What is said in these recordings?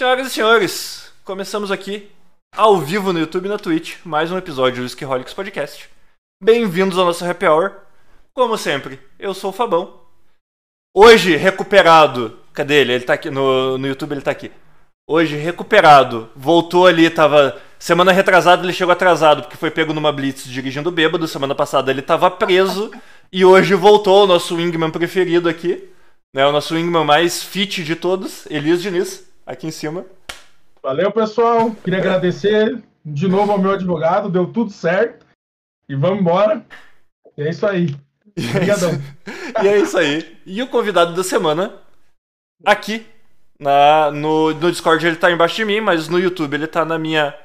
Senhoras e senhores, começamos aqui ao vivo no YouTube e na Twitch, mais um episódio do Skiholics Podcast. Bem-vindos ao nosso Happy Hour. Como sempre, eu sou o Fabão. Hoje, recuperado. Cadê ele? Ele tá aqui no, no YouTube, ele tá aqui. Hoje, recuperado. Voltou ali, tava. Semana retrasada ele chegou atrasado porque foi pego numa blitz dirigindo bêbado. Semana passada ele tava preso. E hoje voltou o nosso wingman preferido aqui. Né, o nosso wingman mais fit de todos, Elias Diniz, aqui em cima. Valeu, pessoal. Queria agradecer de novo ao meu advogado, deu tudo certo. E vamos embora. E é isso aí. Obrigadão. e é isso aí. E o convidado da semana, aqui, na, no, no Discord ele tá embaixo de mim, mas no YouTube ele tá na minha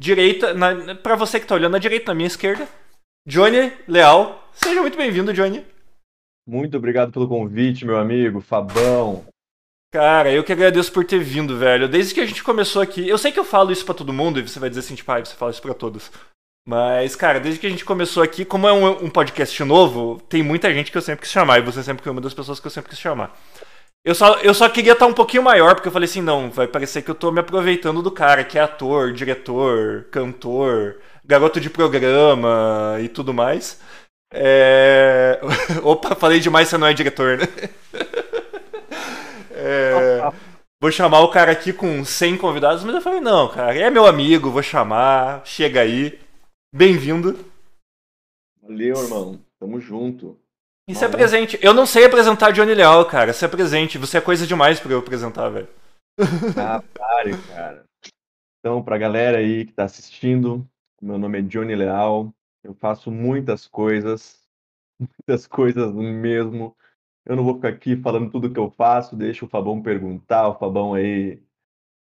direita. Na, pra você que tá olhando na direita, na minha esquerda. Johnny Leal. Seja muito bem-vindo, Johnny. Muito obrigado pelo convite, meu amigo, Fabão. Cara, eu que agradeço por ter vindo, velho. Desde que a gente começou aqui, eu sei que eu falo isso para todo mundo e você vai dizer assim, tipo, ah, você fala isso pra todos. Mas, cara, desde que a gente começou aqui, como é um, um, podcast novo, tem muita gente que eu sempre quis chamar, e você sempre foi uma das pessoas que eu sempre quis chamar. Eu só, eu só queria estar um pouquinho maior, porque eu falei assim, não, vai parecer que eu tô me aproveitando do cara, que é ator, diretor, cantor, garoto de programa e tudo mais. É... Opa, falei demais, você não é diretor, né? É... Vou chamar o cara aqui com 100 convidados, mas eu falei, não, cara, é meu amigo, vou chamar, chega aí. Bem-vindo. Valeu, irmão. Tamo junto. E se apresente. Eu não sei apresentar Johnny Leal, cara. Se apresente. Você é coisa demais pra eu apresentar, velho. Ah, pare, cara. Então, pra galera aí que tá assistindo, meu nome é Johnny Leal. Eu faço muitas coisas, muitas coisas mesmo. Eu não vou ficar aqui falando tudo que eu faço, deixa o Fabão perguntar, o Fabão aí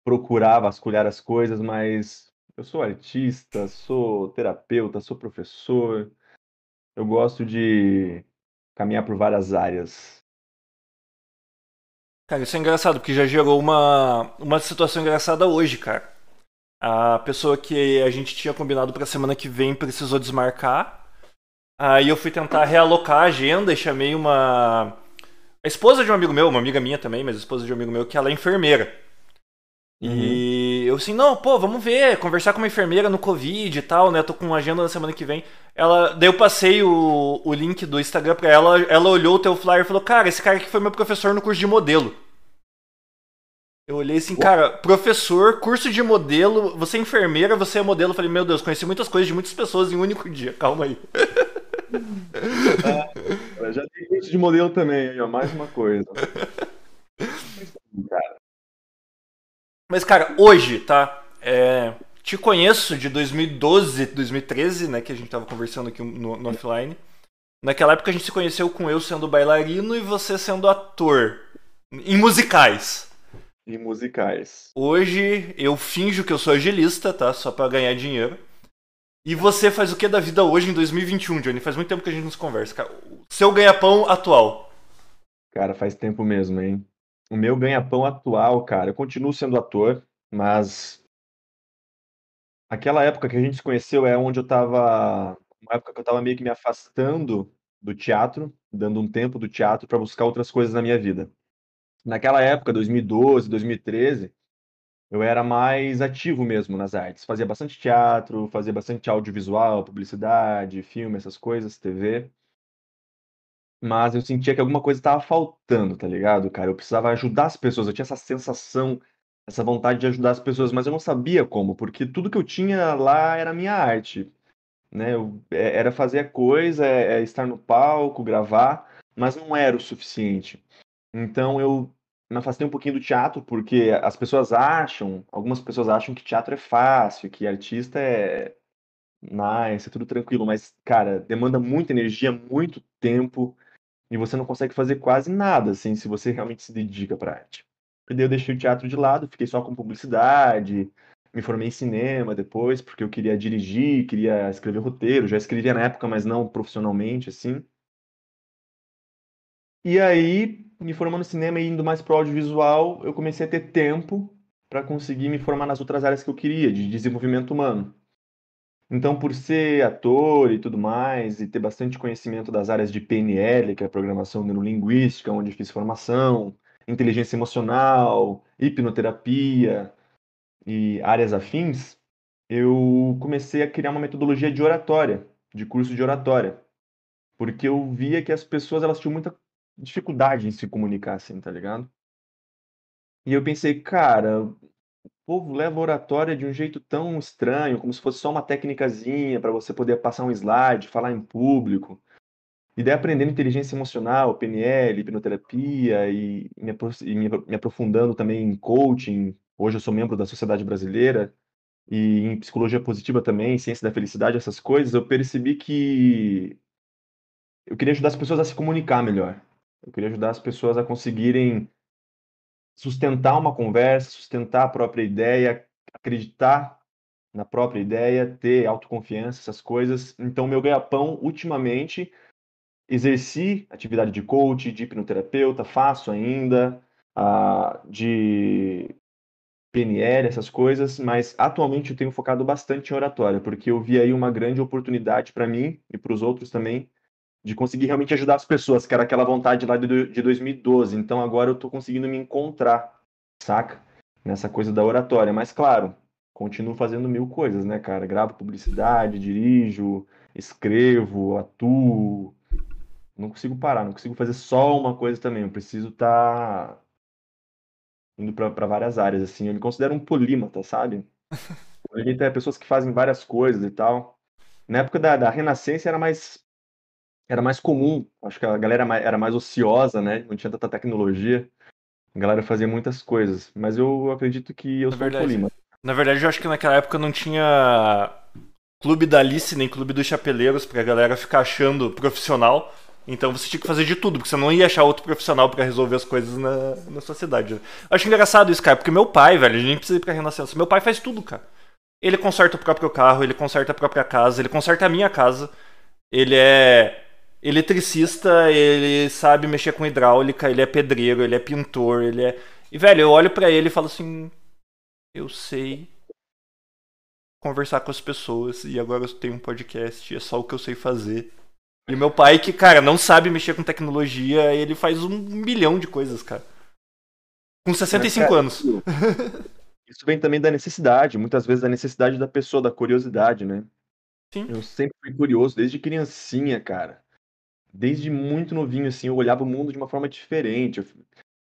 procurar vasculhar as coisas, mas eu sou artista, sou terapeuta, sou professor. Eu gosto de caminhar por várias áreas. Cara, isso é engraçado, porque já gerou uma, uma situação engraçada hoje, cara. A pessoa que a gente tinha combinado para semana que vem precisou desmarcar. Aí eu fui tentar realocar a agenda e chamei uma. A esposa de um amigo meu, uma amiga minha também, mas a esposa de um amigo meu, que ela é enfermeira. Uhum. E eu assim, não, pô, vamos ver, conversar com uma enfermeira no Covid e tal, né? Tô com uma agenda na semana que vem. Ela, daí eu passei o, o link do Instagram pra ela, ela olhou o teu flyer e falou, cara, esse cara aqui foi meu professor no curso de modelo. Eu olhei assim, cara, professor, curso de modelo, você é enfermeira, você é modelo. Eu falei, meu Deus, conheci muitas coisas de muitas pessoas em um único dia. Calma aí. Ah, já tem curso de modelo também, ó, mais uma coisa. Mas, cara, hoje, tá? É, te conheço de 2012, 2013, né? Que a gente tava conversando aqui no, no offline. Naquela época a gente se conheceu com eu sendo bailarino e você sendo ator. Em musicais e musicais. Hoje eu finjo que eu sou agilista, tá? Só para ganhar dinheiro. E você faz o que da vida hoje em 2021, Johnny? Faz muito tempo que a gente nos conversa, cara. Seu ganha-pão atual. Cara, faz tempo mesmo, hein? O meu ganha-pão atual, cara, eu continuo sendo ator, mas aquela época que a gente se conheceu é onde eu tava, uma época que eu tava meio que me afastando do teatro, dando um tempo do teatro para buscar outras coisas na minha vida. Naquela época, 2012, 2013, eu era mais ativo mesmo nas artes. Fazia bastante teatro, fazia bastante audiovisual, publicidade, filme, essas coisas, TV. Mas eu sentia que alguma coisa estava faltando, tá ligado, cara? Eu precisava ajudar as pessoas, eu tinha essa sensação, essa vontade de ajudar as pessoas, mas eu não sabia como, porque tudo que eu tinha lá era minha arte, né? Eu, é, era fazer a coisa, é, é estar no palco, gravar, mas não era o suficiente. Então eu me afastei um pouquinho do teatro, porque as pessoas acham, algumas pessoas acham que teatro é fácil, que artista é nice, é tudo tranquilo, mas, cara, demanda muita energia, muito tempo, e você não consegue fazer quase nada, assim, se você realmente se dedica pra arte. E daí eu deixei o teatro de lado, fiquei só com publicidade, me formei em cinema depois, porque eu queria dirigir, queria escrever roteiro, já escrevia na época, mas não profissionalmente, assim. E aí, me formando no cinema e indo mais pro audiovisual, eu comecei a ter tempo para conseguir me formar nas outras áreas que eu queria, de desenvolvimento humano. Então, por ser ator e tudo mais, e ter bastante conhecimento das áreas de PNL, que é Programação Neurolinguística, onde fiz formação, inteligência emocional, hipnoterapia e áreas afins, eu comecei a criar uma metodologia de oratória, de curso de oratória, porque eu via que as pessoas elas tinham muita dificuldade em se comunicar assim, tá ligado? E eu pensei, cara, o povo leva oratória de um jeito tão estranho, como se fosse só uma técnicazinha para você poder passar um slide, falar em público. E daí aprendendo inteligência emocional, PNL, hipnoterapia e me, me aprofundando também em coaching. Hoje eu sou membro da Sociedade Brasileira e em psicologia positiva também, ciência da felicidade, essas coisas, eu percebi que eu queria ajudar as pessoas a se comunicar melhor. Eu queria ajudar as pessoas a conseguirem sustentar uma conversa, sustentar a própria ideia, acreditar na própria ideia, ter autoconfiança, essas coisas. Então, meu ganha-pão, ultimamente, exerci atividade de coach, de hipnoterapeuta, faço ainda, uh, de PNL, essas coisas, mas atualmente eu tenho focado bastante em oratória, porque eu vi aí uma grande oportunidade para mim e para os outros também de conseguir realmente ajudar as pessoas, que era aquela vontade lá de, de 2012. Então agora eu estou conseguindo me encontrar, saca? Nessa coisa da oratória. Mas claro, continuo fazendo mil coisas, né, cara? Gravo publicidade, dirijo, escrevo, atuo. Não consigo parar, não consigo fazer só uma coisa também. Eu preciso estar tá indo para várias áreas, assim. Eu me considero um polímata, sabe? Polímata é pessoas que fazem várias coisas e tal. Na época da, da Renascença era mais era mais comum. Acho que a galera era mais ociosa, né? Não tinha tanta tecnologia. A galera fazia muitas coisas. Mas eu acredito que eu na sou verdade, polímata. Na verdade, eu acho que naquela época não tinha clube da Alice nem clube dos chapeleiros pra galera ficar achando profissional. Então você tinha que fazer de tudo, porque você não ia achar outro profissional para resolver as coisas na, na sua cidade. Né? Acho engraçado isso, cara, porque meu pai, velho, a gente precisa ir pra Renascença. Meu pai faz tudo, cara. Ele conserta o próprio carro, ele conserta a própria casa, ele conserta a minha casa. Ele é eletricista, ele sabe mexer com hidráulica, ele é pedreiro, ele é pintor, ele é. E, velho, eu olho para ele e falo assim. Eu sei conversar com as pessoas e agora eu tenho um podcast, é só o que eu sei fazer. E meu pai, que, cara, não sabe mexer com tecnologia, ele faz um milhão de coisas, cara. Com 65 cara, anos. Isso vem também da necessidade, muitas vezes da necessidade da pessoa, da curiosidade, né? Sim. Eu sempre fui curioso, desde criancinha, cara desde muito novinho, assim, eu olhava o mundo de uma forma diferente. Eu,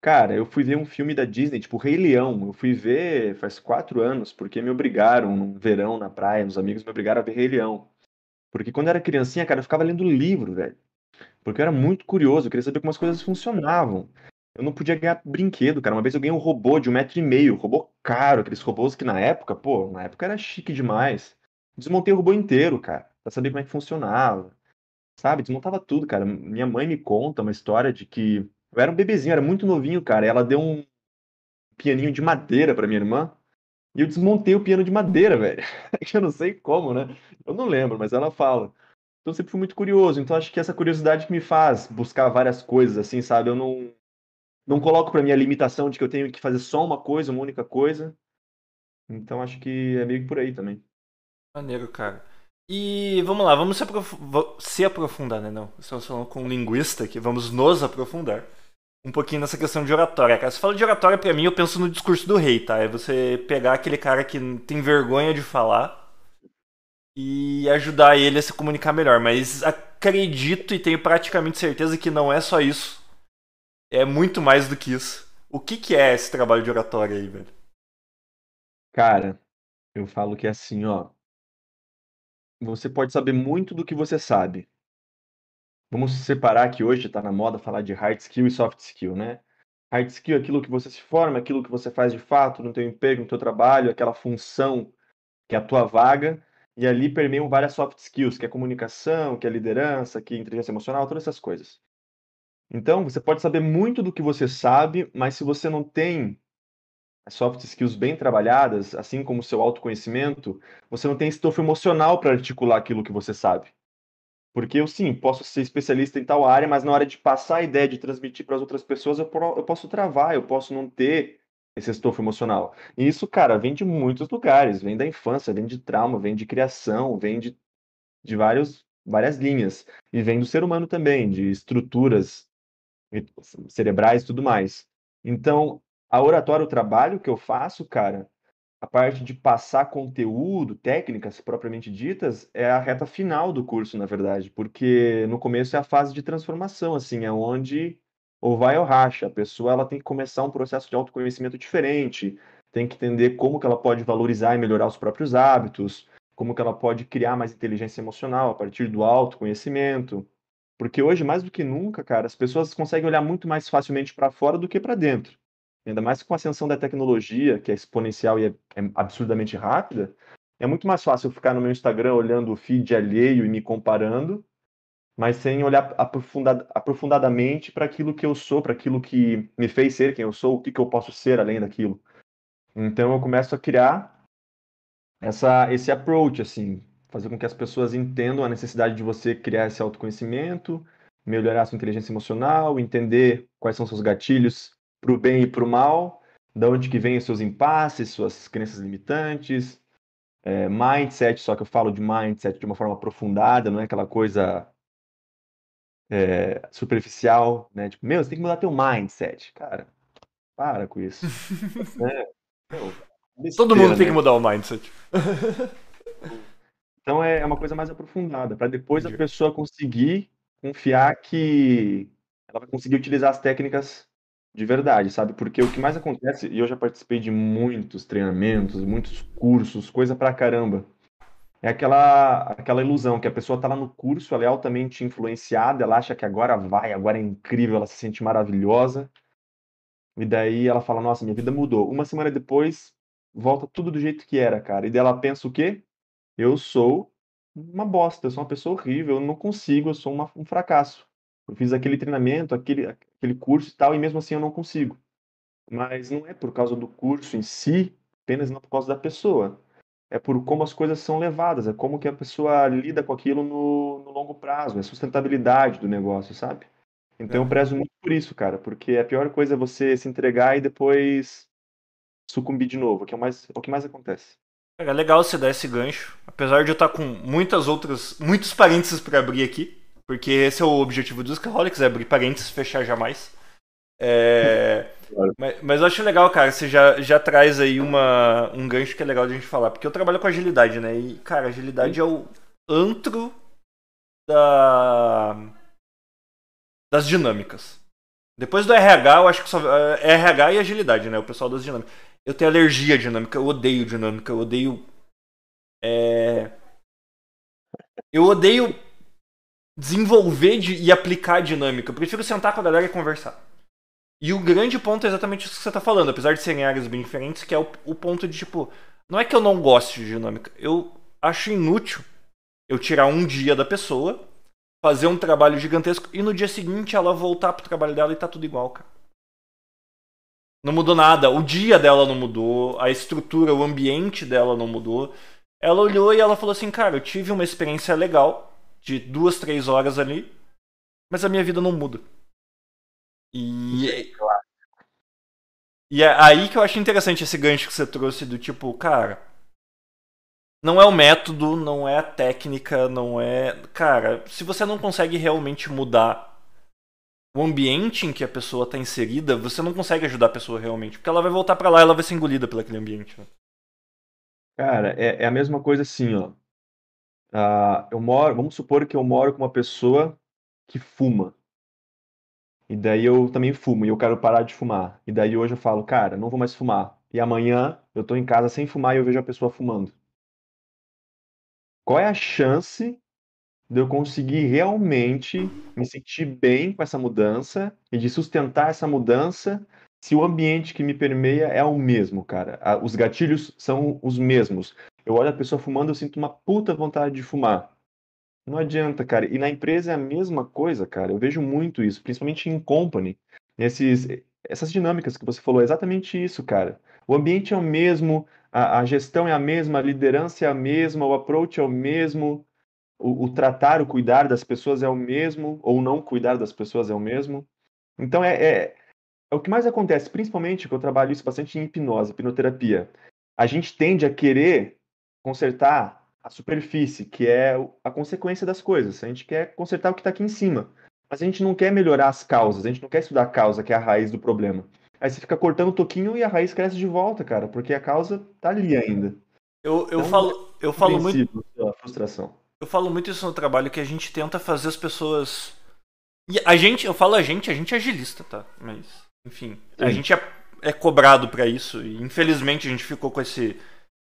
cara, eu fui ver um filme da Disney, tipo Rei Leão. Eu fui ver faz quatro anos, porque me obrigaram, num verão na praia, os amigos me obrigaram a ver Rei Leão. Porque quando eu era criancinha, cara, eu ficava lendo livro, velho. Porque eu era muito curioso, eu queria saber como as coisas funcionavam. Eu não podia ganhar brinquedo, cara. Uma vez eu ganhei um robô de um metro e meio, robô caro, aqueles robôs que na época, pô, na época era chique demais. Desmontei o robô inteiro, cara, pra saber como é que funcionava. Sabe, desmontava tudo, cara. Minha mãe me conta uma história de que eu era um bebezinho, era muito novinho, cara. Ela deu um pianinho de madeira pra minha irmã. E eu desmontei o piano de madeira, velho. eu não sei como, né? Eu não lembro, mas ela fala. Então eu sempre fui muito curioso. Então acho que essa curiosidade que me faz buscar várias coisas, assim, sabe? Eu não, não coloco pra mim a limitação de que eu tenho que fazer só uma coisa, uma única coisa. Então acho que é meio que por aí também. Maneiro, cara. E vamos lá, vamos se, aprof se aprofundar, né? Não, estamos falando com um linguista aqui, vamos nos aprofundar um pouquinho nessa questão de oratória, cara. Você fala de oratória pra mim, eu penso no discurso do rei, tá? É você pegar aquele cara que tem vergonha de falar e ajudar ele a se comunicar melhor. Mas acredito e tenho praticamente certeza que não é só isso. É muito mais do que isso. O que, que é esse trabalho de oratória aí, velho? Cara, eu falo que é assim, ó. Você pode saber muito do que você sabe. Vamos separar que hoje está na moda falar de hard skill e soft skill, né? Hard skill é aquilo que você se forma, aquilo que você faz de fato no teu emprego, no teu trabalho, aquela função que é a tua vaga, e ali permeiam várias soft skills, que é comunicação, que é liderança, que é inteligência emocional, todas essas coisas. Então, você pode saber muito do que você sabe, mas se você não tem soft skills bem trabalhadas, assim como seu autoconhecimento, você não tem estofo emocional para articular aquilo que você sabe. Porque eu sim, posso ser especialista em tal área, mas na hora de passar a ideia de transmitir para as outras pessoas, eu, eu posso travar, eu posso não ter esse estofo emocional. E isso, cara, vem de muitos lugares, vem da infância, vem de trauma, vem de criação, vem de, de vários, várias linhas. E vem do ser humano também, de estruturas cerebrais e tudo mais. Então, a oratória, o trabalho que eu faço, cara, a parte de passar conteúdo, técnicas propriamente ditas, é a reta final do curso, na verdade, porque no começo é a fase de transformação, assim, é onde ou vai ou racha. A pessoa ela tem que começar um processo de autoconhecimento diferente, tem que entender como que ela pode valorizar e melhorar os próprios hábitos, como que ela pode criar mais inteligência emocional a partir do autoconhecimento. Porque hoje, mais do que nunca, cara, as pessoas conseguem olhar muito mais facilmente para fora do que para dentro. Ainda mais com a ascensão da tecnologia, que é exponencial e é, é absurdamente rápida, é muito mais fácil eu ficar no meu Instagram olhando o feed alheio e me comparando, mas sem olhar aprofundad, aprofundadamente para aquilo que eu sou, para aquilo que me fez ser quem eu sou, o que, que eu posso ser além daquilo. Então eu começo a criar essa, esse approach, assim, fazer com que as pessoas entendam a necessidade de você criar esse autoconhecimento, melhorar sua inteligência emocional, entender quais são seus gatilhos para o bem e para o mal, da onde que vêm os seus impasses, suas crenças limitantes, é, mindset, só que eu falo de mindset de uma forma aprofundada, não é aquela coisa é, superficial, né? Tipo, meu, você tem que mudar teu mindset. Cara, para com isso. é, meu, besteira, Todo mundo né? tem que mudar o mindset. Então é, é uma coisa mais aprofundada, para depois Entendi. a pessoa conseguir confiar que ela vai conseguir utilizar as técnicas de verdade, sabe? Porque o que mais acontece, e eu já participei de muitos treinamentos, muitos cursos, coisa pra caramba. É aquela, aquela ilusão que a pessoa tá lá no curso, ela é altamente influenciada, ela acha que agora vai, agora é incrível, ela se sente maravilhosa. E daí ela fala: Nossa, minha vida mudou. Uma semana depois, volta tudo do jeito que era, cara. E daí ela pensa o quê? Eu sou uma bosta, eu sou uma pessoa horrível, eu não consigo, eu sou uma, um fracasso. Eu fiz aquele treinamento, aquele, aquele curso e tal, e mesmo assim eu não consigo. Mas não é por causa do curso em si, apenas não por causa da pessoa. É por como as coisas são levadas, é como que a pessoa lida com aquilo no, no longo prazo, é a sustentabilidade do negócio, sabe? Então é. eu prezo muito por isso, cara, porque a pior coisa é você se entregar e depois sucumbir de novo, que é o, mais, é o que mais acontece. É legal você dar esse gancho. Apesar de eu estar com muitas outras, muitos parênteses para abrir aqui, porque esse é o objetivo dos Caholics, é abrir parênteses fechar jamais. É... mas, mas, eu acho legal, cara, você já, já traz aí uma, um gancho que é legal de a gente falar, porque eu trabalho com agilidade, né? E, cara, agilidade é o antro da... das dinâmicas. Depois do RH, eu acho que só. É, RH e agilidade, né? O pessoal das dinâmicas. Eu tenho alergia à dinâmica, eu odeio dinâmica, eu odeio. É... Eu odeio desenvolver de, e aplicar dinâmica. Eu prefiro sentar com a galera e conversar. E o grande ponto é exatamente isso que você está falando, apesar de serem áreas bem diferentes, que é o, o ponto de tipo. Não é que eu não goste de dinâmica, eu acho inútil eu tirar um dia da pessoa, fazer um trabalho gigantesco e no dia seguinte ela voltar pro trabalho dela e tá tudo igual, cara. Não mudou nada. O dia dela não mudou, a estrutura, o ambiente dela não mudou. Ela olhou e ela falou assim: Cara, eu tive uma experiência legal de duas, três horas ali, mas a minha vida não muda. E. E é aí que eu acho interessante esse gancho que você trouxe do tipo, cara. Não é o método, não é a técnica, não é. Cara, se você não consegue realmente mudar o ambiente em que a pessoa está inserida, você não consegue ajudar a pessoa realmente. Porque ela vai voltar para lá e ela vai ser engolida pelo aquele ambiente. Né? Cara, é, é, a mesma coisa assim, ó. Uh, eu moro, vamos supor que eu moro com uma pessoa que fuma. E daí eu também fumo e eu quero parar de fumar. E daí hoje eu falo, cara, não vou mais fumar. E amanhã eu tô em casa sem fumar e eu vejo a pessoa fumando. Qual é a chance de eu conseguir realmente me sentir bem com essa mudança e de sustentar essa mudança se o ambiente que me permeia é o mesmo, cara. Os gatilhos são os mesmos. Eu olho a pessoa fumando, eu sinto uma puta vontade de fumar. Não adianta, cara. E na empresa é a mesma coisa, cara. Eu vejo muito isso, principalmente em company. Essas dinâmicas que você falou, é exatamente isso, cara. O ambiente é o mesmo, a, a gestão é a mesma, a liderança é a mesma, o approach é o mesmo, o, o, tratar, o cuidar das pessoas é o mesmo, ou não cuidar das pessoas é o mesmo. Então é, é, é o que mais acontece, principalmente que eu trabalho isso bastante em hipnose, hipnoterapia. A gente tende a querer consertar a superfície, que é a consequência das coisas. A gente quer consertar o que está aqui em cima. Mas a gente não quer melhorar as causas, a gente não quer estudar a causa, que é a raiz do problema. Aí você fica cortando o toquinho e a raiz cresce de volta, cara, porque a causa tá ali ainda. Eu, eu então, falo, eu falo muito. A frustração. Eu falo muito isso no trabalho que a gente tenta fazer as pessoas. E a gente, eu falo a gente, a gente é agilista, tá? Mas, enfim, Sim. a gente é, é cobrado para isso e infelizmente a gente ficou com esse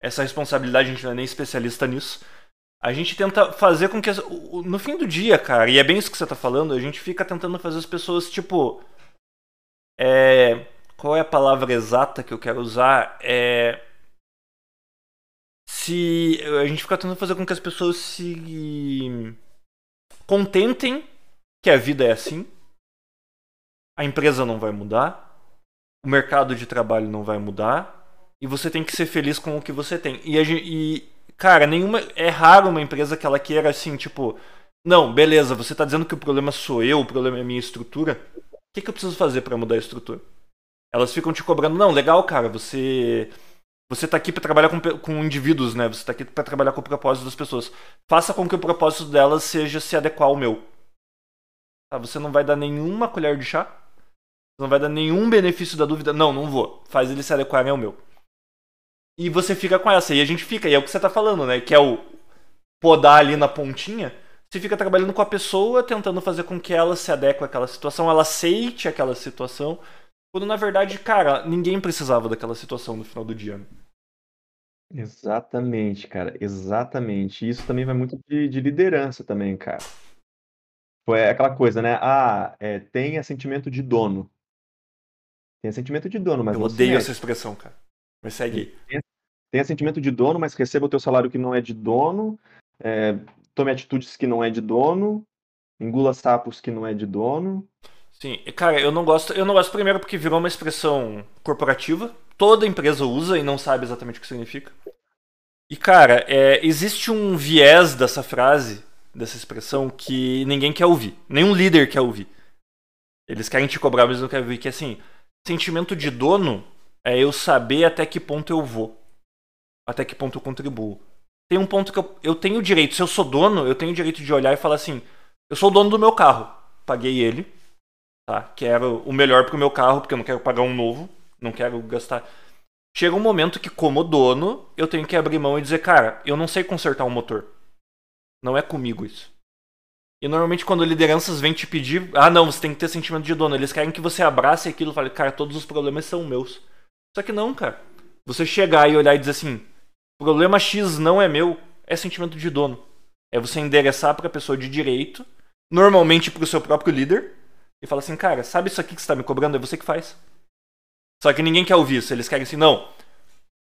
essa responsabilidade, a gente não é nem especialista nisso. A gente tenta fazer com que. No fim do dia, cara, e é bem isso que você tá falando, a gente fica tentando fazer as pessoas, tipo. É. Qual é a palavra exata que eu quero usar? É. Se. A gente fica tentando fazer com que as pessoas se. contentem que a vida é assim. A empresa não vai mudar. O mercado de trabalho não vai mudar. E você tem que ser feliz com o que você tem. E, a, e cara, nenhuma. É raro uma empresa que ela queira assim, tipo. Não, beleza, você tá dizendo que o problema sou eu, o problema é a minha estrutura. O que, que eu preciso fazer para mudar a estrutura? Elas ficam te cobrando, não, legal, cara, você. Você tá aqui para trabalhar com, com indivíduos, né? Você tá aqui para trabalhar com o propósito das pessoas. Faça com que o propósito delas seja se adequar ao meu. Tá, você não vai dar nenhuma colher de chá? Você não vai dar nenhum benefício da dúvida? Não, não vou. Faz eles se adequarem ao meu. E você fica com essa. E a gente fica, e é o que você tá falando, né? Que é o podar ali na pontinha. Você fica trabalhando com a pessoa, tentando fazer com que ela se adeque àquela situação, ela aceite aquela situação. Quando na verdade, cara, ninguém precisava daquela situação no final do dia. Né? Exatamente, cara, exatamente. Isso também vai muito de, de liderança também, cara. É aquela coisa, né? Ah, é, tenha sentimento de dono. Tenha sentimento de dono, mas Eu odeio essa expressão, cara. Mas segue aí. Tenha, sentimento de dono, mas receba o teu salário que não é de dono. É, tome atitudes que não é de dono. Engula sapos que não é de dono. Sim, cara, eu não gosto. Eu não gosto primeiro porque virou uma expressão corporativa. Toda empresa usa e não sabe exatamente o que significa. E, cara, é, existe um viés dessa frase, dessa expressão, que ninguém quer ouvir. Nenhum líder quer ouvir. Eles querem te cobrar, mas não querem ouvir. Que é assim, sentimento de dono é eu saber até que ponto eu vou. Até que ponto eu contribuo. Tem um ponto que eu, eu tenho direito, se eu sou dono, eu tenho o direito de olhar e falar assim: eu sou dono do meu carro, paguei ele, tá? Quero o melhor pro meu carro, porque eu não quero pagar um novo, não quero gastar. Chega um momento que, como dono, eu tenho que abrir mão e dizer: cara, eu não sei consertar um motor. Não é comigo isso. E normalmente quando lideranças vêm te pedir, ah não, você tem que ter sentimento de dono, eles querem que você abrace aquilo e fale, cara, todos os problemas são meus. Só que não, cara. Você chegar e olhar e dizer assim: problema X não é meu, é sentimento de dono. É você endereçar para a pessoa de direito, normalmente para o seu próprio líder, e falar assim: cara, sabe isso aqui que você está me cobrando? É você que faz. Só que ninguém quer ouvir isso. Eles querem assim: não.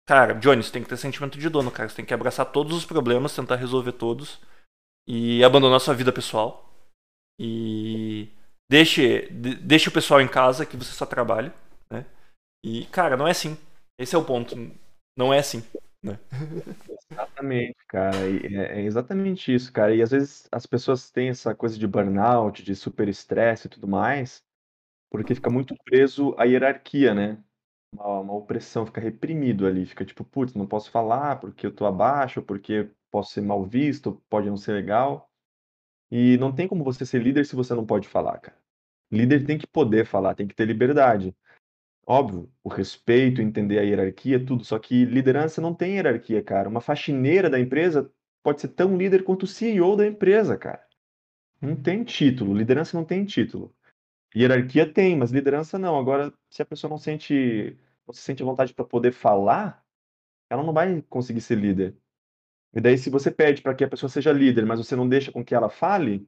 Cara, Johnny, você tem que ter sentimento de dono, cara. Você tem que abraçar todos os problemas, tentar resolver todos e abandonar sua vida pessoal. E deixe, deixe o pessoal em casa que você só trabalha, né? E, cara, não é assim. Esse é o ponto. Não é assim. Né? Exatamente, cara. É, é exatamente isso, cara. E às vezes as pessoas têm essa coisa de burnout, de super estresse e tudo mais, porque fica muito preso à hierarquia, né? Uma, uma opressão, fica reprimido ali, fica tipo, putz, não posso falar porque eu tô abaixo, porque posso ser mal visto, pode não ser legal. E não tem como você ser líder se você não pode falar, cara. Líder tem que poder falar, tem que ter liberdade. Óbvio, o respeito, entender a hierarquia, tudo. Só que liderança não tem hierarquia, cara. Uma faxineira da empresa pode ser tão líder quanto o CEO da empresa, cara. Não tem título. Liderança não tem título. Hierarquia tem, mas liderança não. Agora, se a pessoa não sente, não se sente vontade para poder falar, ela não vai conseguir ser líder. E daí, se você pede para que a pessoa seja líder, mas você não deixa com que ela fale,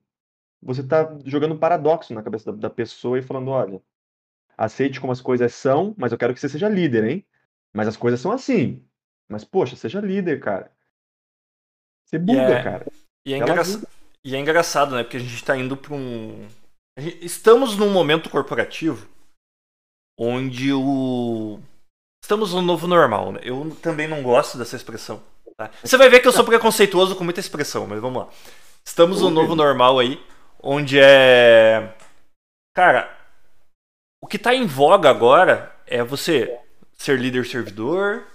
você está jogando um paradoxo na cabeça da, da pessoa e falando: olha, aceite como as coisas são, mas eu quero que você seja líder, hein? Mas as coisas são assim. Mas, poxa, seja líder, cara. Você buga, é, cara. E é, engra... e é, engraçado, né? Porque a gente tá indo pra um. Estamos num momento corporativo onde o. Estamos no novo normal, né? Eu também não gosto dessa expressão. Tá? Você vai ver que eu sou preconceituoso com muita expressão, mas vamos lá. Estamos no novo normal aí, onde é. Cara, o que está em voga agora é você ser líder servidor,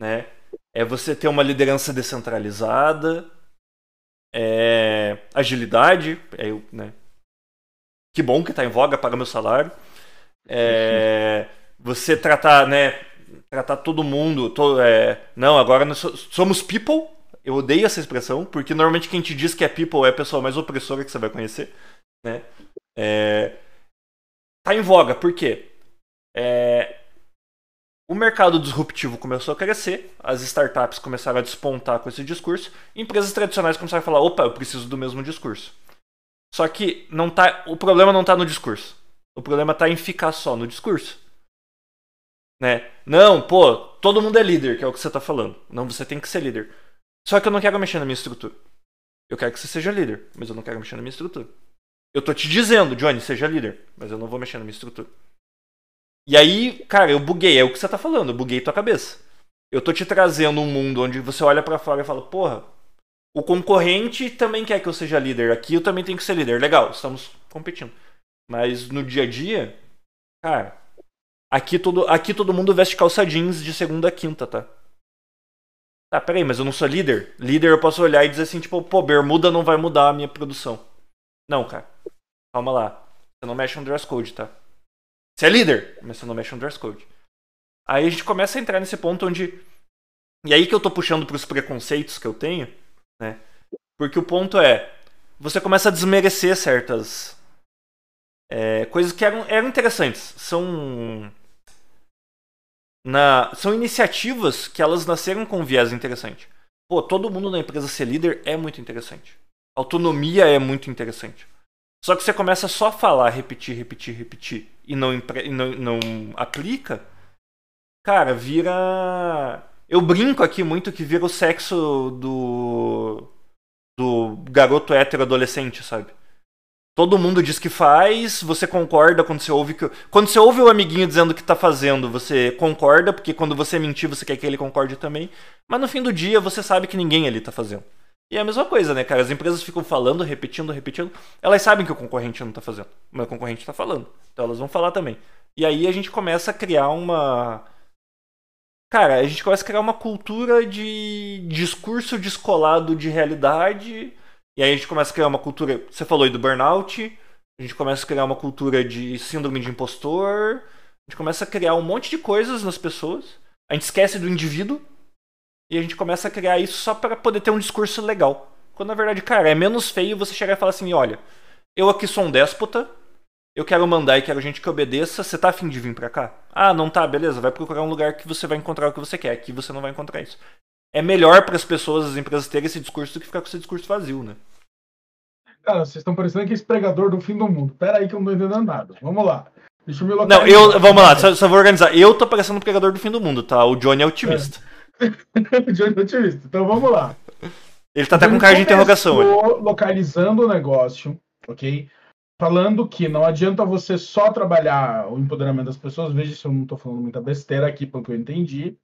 né? É você ter uma liderança descentralizada, é agilidade, é, né? Que bom que está em voga, paga meu salário. É, você tratar, né? Tratar todo mundo. To, é, não, agora nós somos people. Eu odeio essa expressão, porque normalmente quem te diz que é people é a pessoa mais opressora que você vai conhecer. Né? É, tá em voga, por quê? É, o mercado disruptivo começou a crescer, as startups começaram a despontar com esse discurso, empresas tradicionais começaram a falar: opa, eu preciso do mesmo discurso. Só que não tá, o problema não está no discurso. O problema está em ficar só no discurso. Né? Não, pô, todo mundo é líder, que é o que você está falando. Não, você tem que ser líder. Só que eu não quero mexer na minha estrutura. Eu quero que você seja líder, mas eu não quero mexer na minha estrutura. Eu tô te dizendo, Johnny, seja líder, mas eu não vou mexer na minha estrutura. E aí, cara, eu buguei, é o que você tá falando, eu buguei tua cabeça. Eu tô te trazendo um mundo onde você olha para fora e fala, porra, o concorrente também quer que eu seja líder aqui, eu também tenho que ser líder. Legal, estamos competindo. Mas no dia a dia, cara, aqui todo, aqui todo mundo veste calça jeans de segunda a quinta, tá? Tá, peraí, mas eu não sou líder? Líder eu posso olhar e dizer assim, tipo, pô, bermuda não vai mudar a minha produção. Não, cara. Calma lá. Você não mexe no dress code, tá? Você é líder, mas você não mexe no dress code. Aí a gente começa a entrar nesse ponto onde. E aí que eu tô puxando pros preconceitos que eu tenho, né? Porque o ponto é. Você começa a desmerecer certas. É, coisas que eram, eram interessantes. São. Na, são iniciativas que elas nasceram com um viés interessante. Pô, todo mundo na empresa ser líder é muito interessante. Autonomia é muito interessante. Só que você começa só a falar, repetir, repetir, repetir e não, e não, não aplica, cara, vira. Eu brinco aqui muito que vira o sexo do. do garoto hétero adolescente, sabe? Todo mundo diz que faz, você concorda quando você ouve que. Quando você ouve o amiguinho dizendo que tá fazendo, você concorda, porque quando você mentir, você quer que ele concorde também. Mas no fim do dia, você sabe que ninguém ali tá fazendo. E é a mesma coisa, né, cara? As empresas ficam falando, repetindo, repetindo. Elas sabem que o concorrente não tá fazendo, mas o concorrente tá falando. Então elas vão falar também. E aí a gente começa a criar uma. Cara, a gente começa a criar uma cultura de discurso descolado de realidade. E aí a gente começa a criar uma cultura. Você falou aí do burnout. A gente começa a criar uma cultura de síndrome de impostor. A gente começa a criar um monte de coisas nas pessoas. A gente esquece do indivíduo e a gente começa a criar isso só para poder ter um discurso legal. Quando na verdade, cara, é menos feio você chegar e falar assim: olha, eu aqui sou um déspota, eu quero mandar e quero gente que obedeça, você tá afim de vir pra cá? Ah, não tá, beleza, vai procurar um lugar que você vai encontrar o que você quer, aqui você não vai encontrar isso. É melhor para as pessoas, as empresas terem esse discurso do que ficar com esse discurso vazio, né? Cara, vocês estão parecendo aquele pregador do fim do mundo. Pera aí que eu não tô entendendo nada. Vamos lá. Deixa eu me localizar. Não, eu, vamos lá, só, só, vou organizar. Eu tô parecendo um pregador do fim do mundo, tá? O Johnny é otimista. É. de otimista. Então vamos lá. Ele tá até com cara de interrogação. Localizando o negócio, ok? Falando que não adianta você só trabalhar o empoderamento das pessoas, veja se eu não tô falando muita besteira aqui, pelo que eu entendi.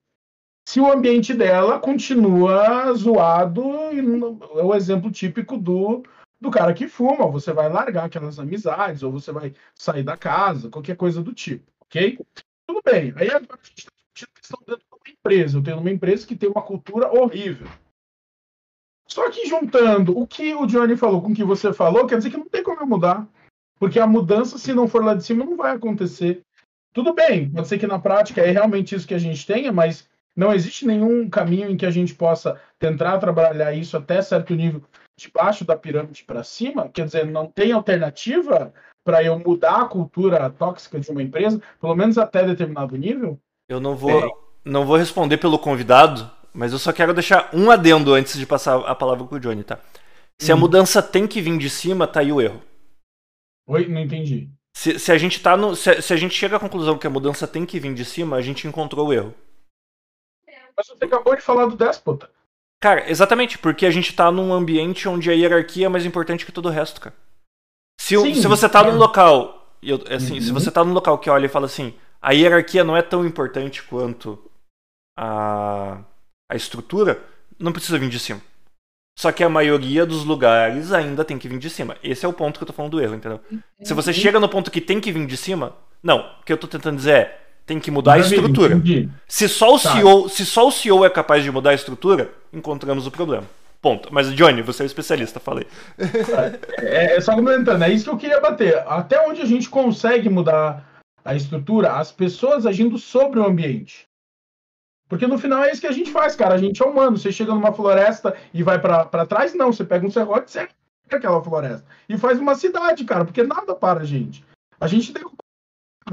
Se o ambiente dela continua zoado, é o exemplo típico do, do cara que fuma, você vai largar aquelas amizades, ou você vai sair da casa, qualquer coisa do tipo, ok? Tudo bem. Aí agora a gente está discutindo questão dentro empresa, eu tenho uma empresa que tem uma cultura horrível. Só que juntando o que o Johnny falou com o que você falou, quer dizer que não tem como eu mudar. Porque a mudança, se não for lá de cima, não vai acontecer. Tudo bem, pode ser que na prática é realmente isso que a gente tenha, mas não existe nenhum caminho em que a gente possa tentar trabalhar isso até certo nível de baixo da pirâmide para cima. Quer dizer, não tem alternativa para eu mudar a cultura tóxica de uma empresa, pelo menos até determinado nível? Eu não vou. É não vou responder pelo convidado, mas eu só quero deixar um adendo antes de passar a palavra pro Johnny, tá? Se hum. a mudança tem que vir de cima, tá aí o erro. Oi, não entendi. Se, se a gente tá no. Se, se, a gente chega à conclusão que a mudança tem que vir de cima, a gente encontrou o erro. Mas você acabou de falar do déspota. Cara, exatamente, porque a gente tá num ambiente onde a hierarquia é mais importante que todo o resto, cara. Se, Sim, se você tá é. num local. Eu, assim, uhum. se você tá num local que olha e fala assim, a hierarquia não é tão importante quanto a, a estrutura, não precisa vir de cima. Só que a maioria dos lugares ainda tem que vir de cima. Esse é o ponto que eu tô falando do erro, entendeu? Se você chega no ponto que tem que vir de cima, não. O que eu tô tentando dizer é, tem que mudar a estrutura. Se só, o tá. CEO, se só o CEO é capaz de mudar a estrutura, encontramos o problema. Ponto. Mas, Johnny, você é o especialista, falei. É, é só comentando, é isso que eu queria bater. Até onde a gente consegue mudar a estrutura, as pessoas agindo sobre o ambiente. Porque no final é isso que a gente faz, cara. A gente é humano. Você chega numa floresta e vai para trás, não. Você pega um serrote, você aquela floresta. E faz uma cidade, cara, porque nada para a gente. A gente tem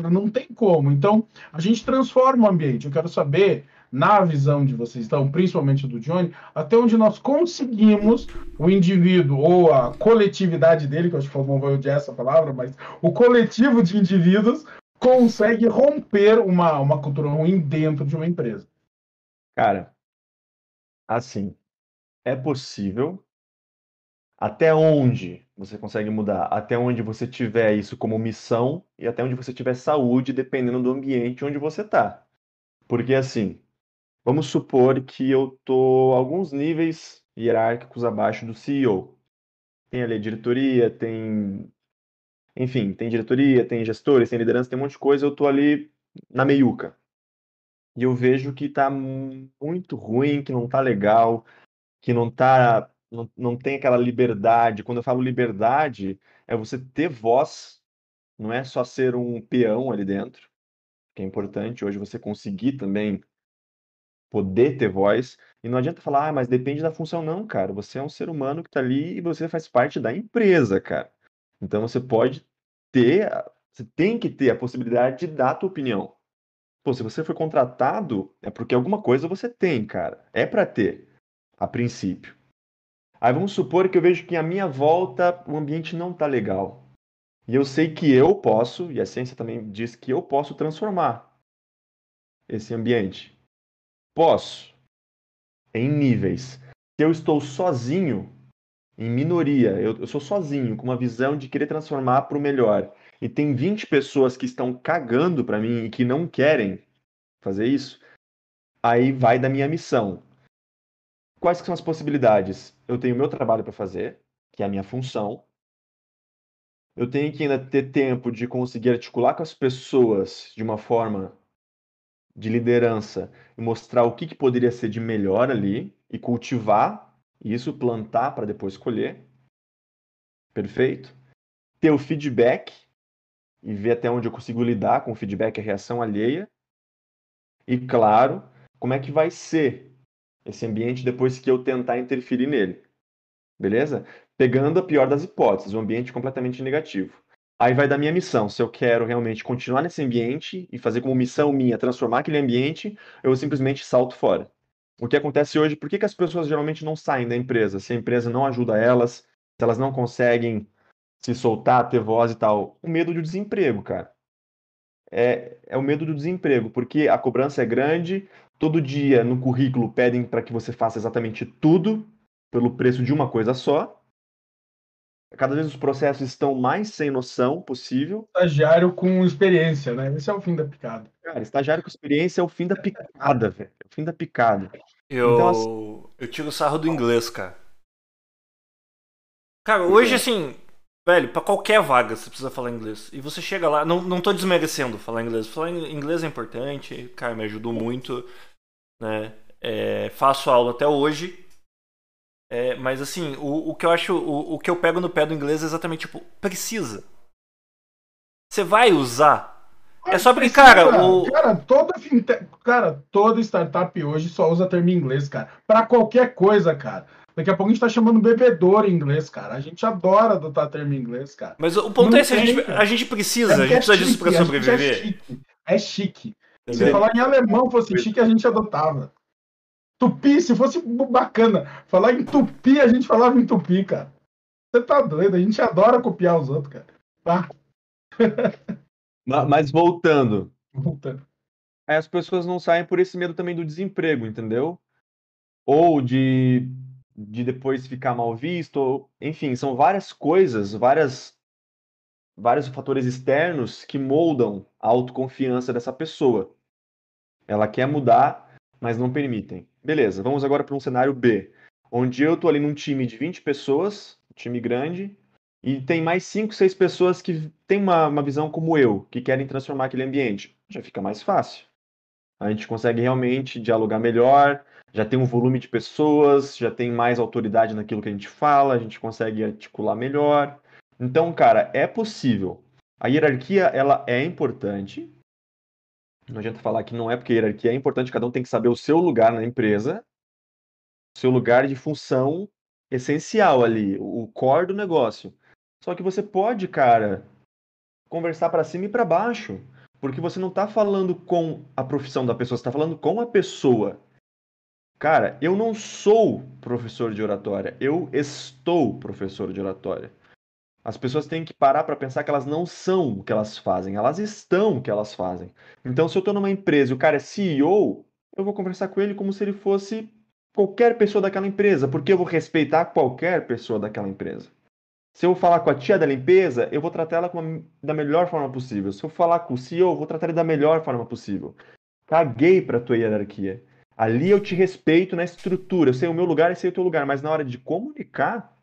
não tem como. Então, a gente transforma o ambiente. Eu quero saber, na visão de vocês, então, principalmente do Johnny, até onde nós conseguimos o indivíduo ou a coletividade dele, que eu acho que não vou odiar essa palavra, mas o coletivo de indivíduos consegue romper uma, uma cultura ruim dentro de uma empresa. Cara, assim, é possível. Até onde você consegue mudar? Até onde você tiver isso como missão e até onde você tiver saúde, dependendo do ambiente onde você está. Porque assim, vamos supor que eu tô alguns níveis hierárquicos abaixo do CEO. Tem ali a diretoria, tem enfim, tem diretoria, tem gestores, tem liderança, tem um monte de coisa, eu tô ali na meiuca. E eu vejo que tá muito ruim, que não tá legal, que não tá não, não tem aquela liberdade. Quando eu falo liberdade, é você ter voz, não é só ser um peão ali dentro, que é importante hoje você conseguir também poder ter voz. E não adianta falar, ah, mas depende da função. Não, cara. Você é um ser humano que está ali e você faz parte da empresa, cara. Então você pode ter, você tem que ter a possibilidade de dar a tua opinião. Pô, se você foi contratado, é porque alguma coisa você tem, cara. É para ter, a princípio. Aí vamos supor que eu vejo que à minha volta o ambiente não está legal. E eu sei que eu posso, e a ciência também diz que eu posso transformar esse ambiente. Posso. Em níveis. Se eu estou sozinho, em minoria, eu, eu sou sozinho, com uma visão de querer transformar para o melhor, e tem 20 pessoas que estão cagando para mim e que não querem fazer isso, aí vai da minha missão. Quais são as possibilidades? Eu tenho meu trabalho para fazer, que é a minha função. Eu tenho que ainda ter tempo de conseguir articular com as pessoas de uma forma de liderança e mostrar o que, que poderia ser de melhor ali e cultivar isso, plantar para depois colher. Perfeito? Ter o feedback e ver até onde eu consigo lidar com o feedback e a reação alheia. E claro, como é que vai ser esse ambiente depois que eu tentar interferir nele. Beleza? Pegando a pior das hipóteses, um ambiente completamente negativo. Aí vai da minha missão, se eu quero realmente continuar nesse ambiente e fazer como missão minha transformar aquele ambiente, eu simplesmente salto fora. O que acontece hoje, por que, que as pessoas geralmente não saem da empresa? Se a empresa não ajuda elas, se elas não conseguem se soltar, ter voz e tal. O medo do desemprego, cara. É, é o medo do desemprego, porque a cobrança é grande, todo dia no currículo pedem para que você faça exatamente tudo pelo preço de uma coisa só. Cada vez os processos estão mais sem noção possível. Estagiário com experiência, né? Esse é o fim da picada. Cara, estagiário com experiência é o fim da picada, velho. É o fim da picada. Eu, então, assim... eu tiro sarro do inglês, cara. Cara, hoje, assim, velho, para qualquer vaga você precisa falar inglês. E você chega lá, não, não tô desmerecendo falar inglês. Falar inglês é importante, cara, me ajudou muito né? É, faço aula até hoje. É, mas assim, o, o que eu acho, o, o que eu pego no pé do inglês é exatamente tipo, precisa. Você vai usar. é só brincar, cara. O... Cara, toda fintech, cara, toda startup hoje só usa termo inglês, cara. Para qualquer coisa, cara. Daqui a pouco a gente tá chamando bebedouro em inglês, cara. A gente adora adotar termo em inglês, cara. Mas o ponto Não é esse, a gente, a gente precisa, a gente precisa disso pra sobreviver. É chique. É chique. Se falar em alemão fosse chique, a gente adotava. Tupi, se fosse bacana, falar em tupi, a gente falava em tupi, cara. Você tá doido, a gente adora copiar os outros, cara. Tá? Mas voltando. Voltando. As pessoas não saem por esse medo também do desemprego, entendeu? Ou de, de depois ficar mal visto, ou, enfim, são várias coisas, várias vários fatores externos que moldam a autoconfiança dessa pessoa. Ela quer mudar, mas não permitem. Beleza, vamos agora para um cenário B, onde eu estou ali num time de 20 pessoas, time grande, e tem mais 5, 6 pessoas que têm uma, uma visão como eu, que querem transformar aquele ambiente. Já fica mais fácil. A gente consegue realmente dialogar melhor, já tem um volume de pessoas, já tem mais autoridade naquilo que a gente fala, a gente consegue articular melhor. Então, cara, é possível. A hierarquia, ela é importante. Não adianta falar que não é porque hierarquia é importante, cada um tem que saber o seu lugar na empresa, seu lugar de função essencial ali, o core do negócio. Só que você pode, cara, conversar para cima e para baixo, porque você não está falando com a profissão da pessoa, você está falando com a pessoa. Cara, eu não sou professor de oratória, eu estou professor de oratória. As pessoas têm que parar para pensar que elas não são o que elas fazem, elas estão o que elas fazem. Então, se eu estou numa empresa e o cara é CEO, eu vou conversar com ele como se ele fosse qualquer pessoa daquela empresa, porque eu vou respeitar qualquer pessoa daquela empresa. Se eu falar com a tia da limpeza, eu vou tratar ela a, da melhor forma possível. Se eu falar com o CEO, eu vou tratar ele da melhor forma possível. Caguei para tua hierarquia. Ali eu te respeito na estrutura. Eu sei o meu lugar e sei o teu lugar. Mas na hora de comunicar,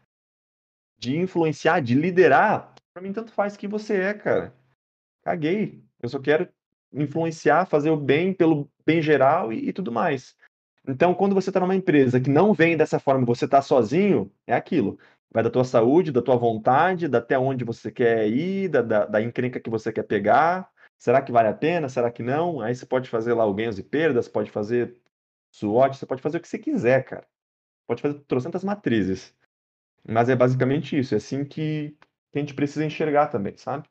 de influenciar, de liderar, para mim tanto faz quem você é, cara. Caguei. Eu só quero influenciar, fazer o bem pelo bem geral e, e tudo mais. Então, quando você está numa empresa que não vem dessa forma, você está sozinho, é aquilo. Vai da tua saúde, da tua vontade, da até onde você quer ir, da, da, da encrenca que você quer pegar. Será que vale a pena? Será que não? Aí você pode fazer lá o ganhos e perdas, pode fazer SWOT, você pode fazer o que você quiser, cara. Pode fazer trocentas matrizes. Mas é basicamente isso. É assim que, a gente precisa enxergar também, sabe?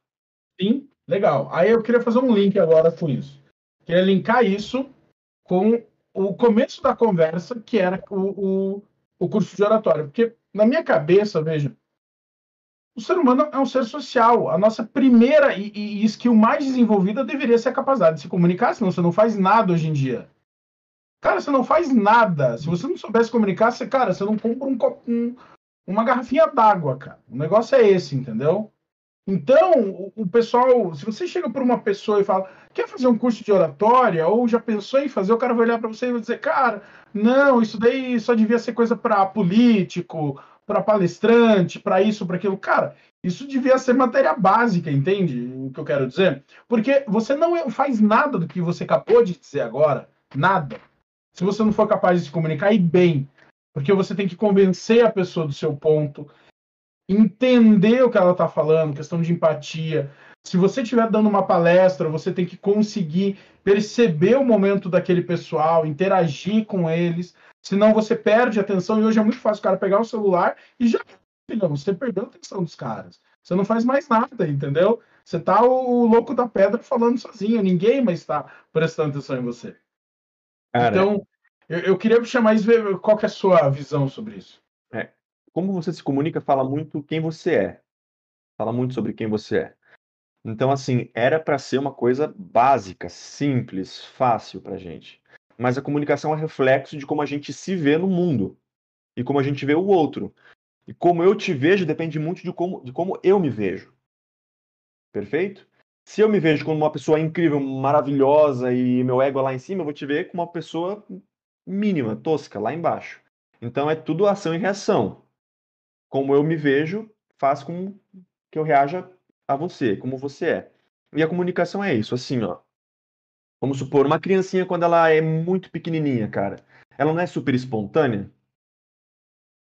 Sim, legal. Aí eu queria fazer um link agora com isso. Queria linkar isso com o começo da conversa, que era o, o, o curso de oratória. Porque, na minha cabeça, veja, o ser humano é um ser social. A nossa primeira e, e skill mais desenvolvida deveria ser a capacidade de se comunicar, senão você não faz nada hoje em dia. Cara, você não faz nada. Se você não soubesse comunicar, você, cara, você não compra um, um uma garrafinha d'água, cara. O negócio é esse, entendeu? Então, o, pessoal, se você chega para uma pessoa e fala, quer fazer um curso de oratória, ou já pensou em fazer, o cara vai olhar para você e vai dizer, cara, não, isso daí só devia ser coisa para político, para palestrante, para isso, para aquilo. Cara, isso devia ser matéria básica, entende o que eu quero dizer? Porque você não é, faz nada do que você acabou de dizer agora, nada. Se você não for capaz de se comunicar e bem, porque você tem que convencer a pessoa do seu ponto, entender o que ela está falando, questão de empatia. Se você estiver dando uma palestra, você tem que conseguir perceber o momento daquele pessoal, interagir com eles, senão você perde a atenção. E hoje é muito fácil o cara pegar o celular e já. Não, você perdeu a atenção dos caras. Você não faz mais nada, entendeu? Você tá o louco da pedra falando sozinho, ninguém mais está prestando atenção em você. Cara, então, eu, eu queria chamar isso, ver qual que é a sua visão sobre isso. É, como você se comunica fala muito quem você é. Fala muito sobre quem você é. Então, assim, era para ser uma coisa básica, simples, fácil pra gente. Mas a comunicação é reflexo de como a gente se vê no mundo e como a gente vê o outro. E como eu te vejo depende muito de como, de como eu me vejo. Perfeito? Se eu me vejo como uma pessoa incrível, maravilhosa e meu ego é lá em cima, eu vou te ver como uma pessoa mínima, tosca, lá embaixo. Então é tudo ação e reação. Como eu me vejo, faz com que eu reaja a você, como você é. E a comunicação é isso, assim, ó. Vamos supor, uma criancinha quando ela é muito pequenininha, cara, ela não é super espontânea?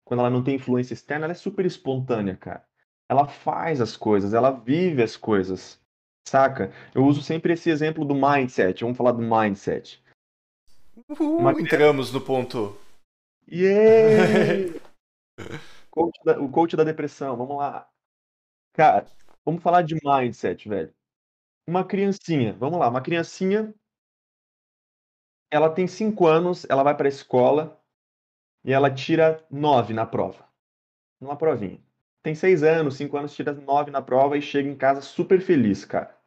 Quando ela não tem influência externa, ela é super espontânea, cara. Ela faz as coisas, ela vive as coisas. Saca? Eu uso sempre esse exemplo do mindset. Vamos falar do mindset. Uhul, Uma... entramos no ponto. Yeah! coach da, o coach da depressão, vamos lá. Cara, vamos falar de mindset, velho. Uma criancinha, vamos lá, uma criancinha, ela tem 5 anos, ela vai para a escola e ela tira 9 na prova. Numa provinha. Tem 6 anos, 5 anos, tira 9 na prova e chega em casa super feliz, cara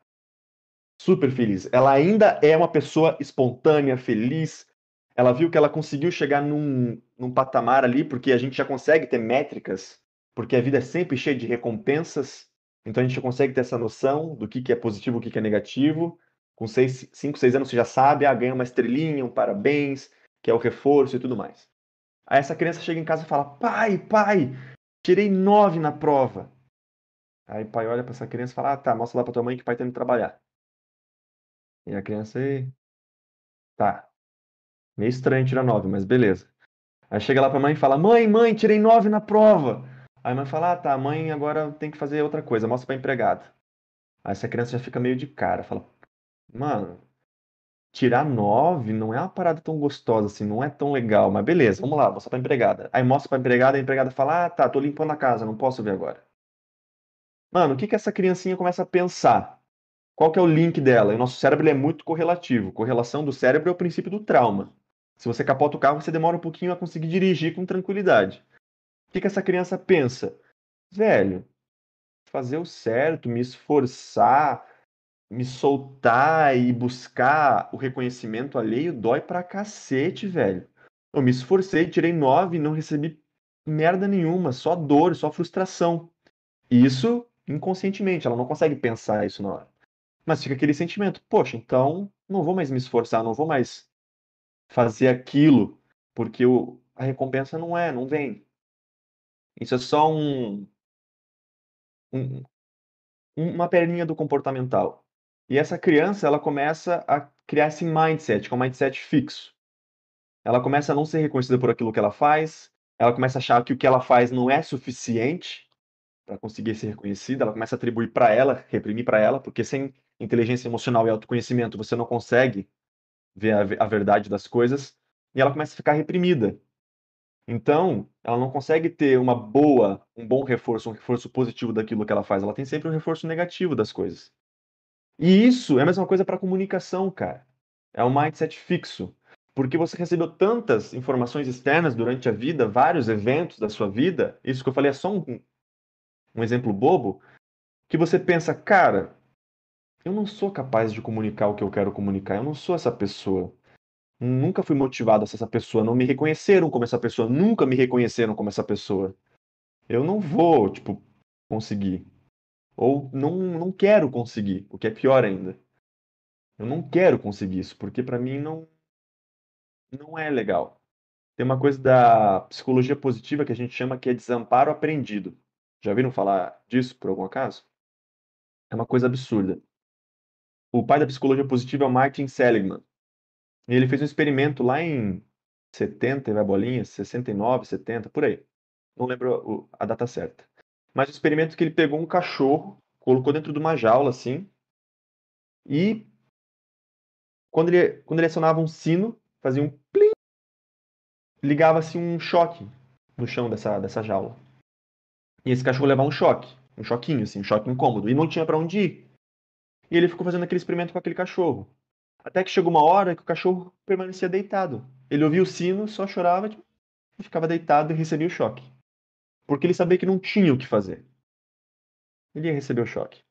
super feliz. Ela ainda é uma pessoa espontânea, feliz. Ela viu que ela conseguiu chegar num, num patamar ali, porque a gente já consegue ter métricas, porque a vida é sempre cheia de recompensas. Então a gente já consegue ter essa noção do que, que é positivo, o que, que é negativo. Com 5, 6 anos você já sabe, ah, ganha uma estrelinha, um parabéns, que é o reforço e tudo mais. Aí essa criança chega em casa e fala: Pai, pai, tirei 9 na prova. Aí o pai olha para essa criança e fala: ah, tá, mostra lá para tua mãe que o pai tá indo trabalhar. E a criança, tá. Meio estranho tirar 9, mas beleza. Aí chega lá pra mãe e fala: Mãe, mãe, tirei 9 na prova. Aí a mãe fala: Ah, tá, mãe agora tem que fazer outra coisa, mostra pra empregada. Aí essa criança já fica meio de cara, fala, mano, tirar 9 não é uma parada tão gostosa assim, não é tão legal, mas beleza, vamos lá, mostrar pra empregada. Aí mostra pra empregada, a empregada fala, ah, tá, tô limpando a casa, não posso ver agora. Mano, o que que essa criancinha começa a pensar? Qual que é o link dela? O nosso cérebro é muito correlativo. Correlação do cérebro é o princípio do trauma. Se você capota o carro, você demora um pouquinho a conseguir dirigir com tranquilidade. O que, que essa criança pensa? Velho, fazer o certo, me esforçar, me soltar e buscar o reconhecimento alheio dói pra cacete, velho. Eu me esforcei, tirei nove e não recebi merda nenhuma, só dor, só frustração. Isso inconscientemente, ela não consegue pensar isso na hora. Mas fica aquele sentimento, poxa, então não vou mais me esforçar, não vou mais fazer aquilo, porque o, a recompensa não é, não vem. Isso é só um, um uma perninha do comportamental. E essa criança, ela começa a criar esse mindset, que é um mindset fixo. Ela começa a não ser reconhecida por aquilo que ela faz, ela começa a achar que o que ela faz não é suficiente para conseguir ser reconhecida, ela começa a atribuir para ela, reprimir para ela, porque sem inteligência emocional e autoconhecimento você não consegue ver a, a verdade das coisas, e ela começa a ficar reprimida. Então, ela não consegue ter uma boa, um bom reforço, um reforço positivo daquilo que ela faz. Ela tem sempre um reforço negativo das coisas. E isso é a mesma coisa para comunicação, cara. É um mindset fixo. Porque você recebeu tantas informações externas durante a vida, vários eventos da sua vida, isso que eu falei é só um, um exemplo bobo, que você pensa, cara, eu não sou capaz de comunicar o que eu quero comunicar, eu não sou essa pessoa. Nunca fui motivado a ser essa pessoa, não me reconheceram como essa pessoa, nunca me reconheceram como essa pessoa. Eu não vou, tipo, conseguir. Ou não, não quero conseguir, o que é pior ainda. Eu não quero conseguir isso, porque para mim não não é legal. Tem uma coisa da psicologia positiva que a gente chama que é desamparo aprendido. Já viram falar disso por algum acaso? É uma coisa absurda. O pai da psicologia positiva é o Martin Seligman. E ele fez um experimento lá em 70, vai bolinha, 69, 70, por aí. Não lembro a data certa. Mas o experimento é que ele pegou um cachorro, colocou dentro de uma jaula assim, e quando ele, quando ele acionava um sino, fazia um plim, ligava-se um choque no chão dessa, dessa jaula. E esse cachorro levava um choque, um choquinho, assim, um choque incômodo, e não tinha para onde ir. E ele ficou fazendo aquele experimento com aquele cachorro. Até que chegou uma hora que o cachorro permanecia deitado. Ele ouvia o sino, só chorava tipo, e ficava deitado e recebia o choque. Porque ele sabia que não tinha o que fazer. Ele ia receber o choque.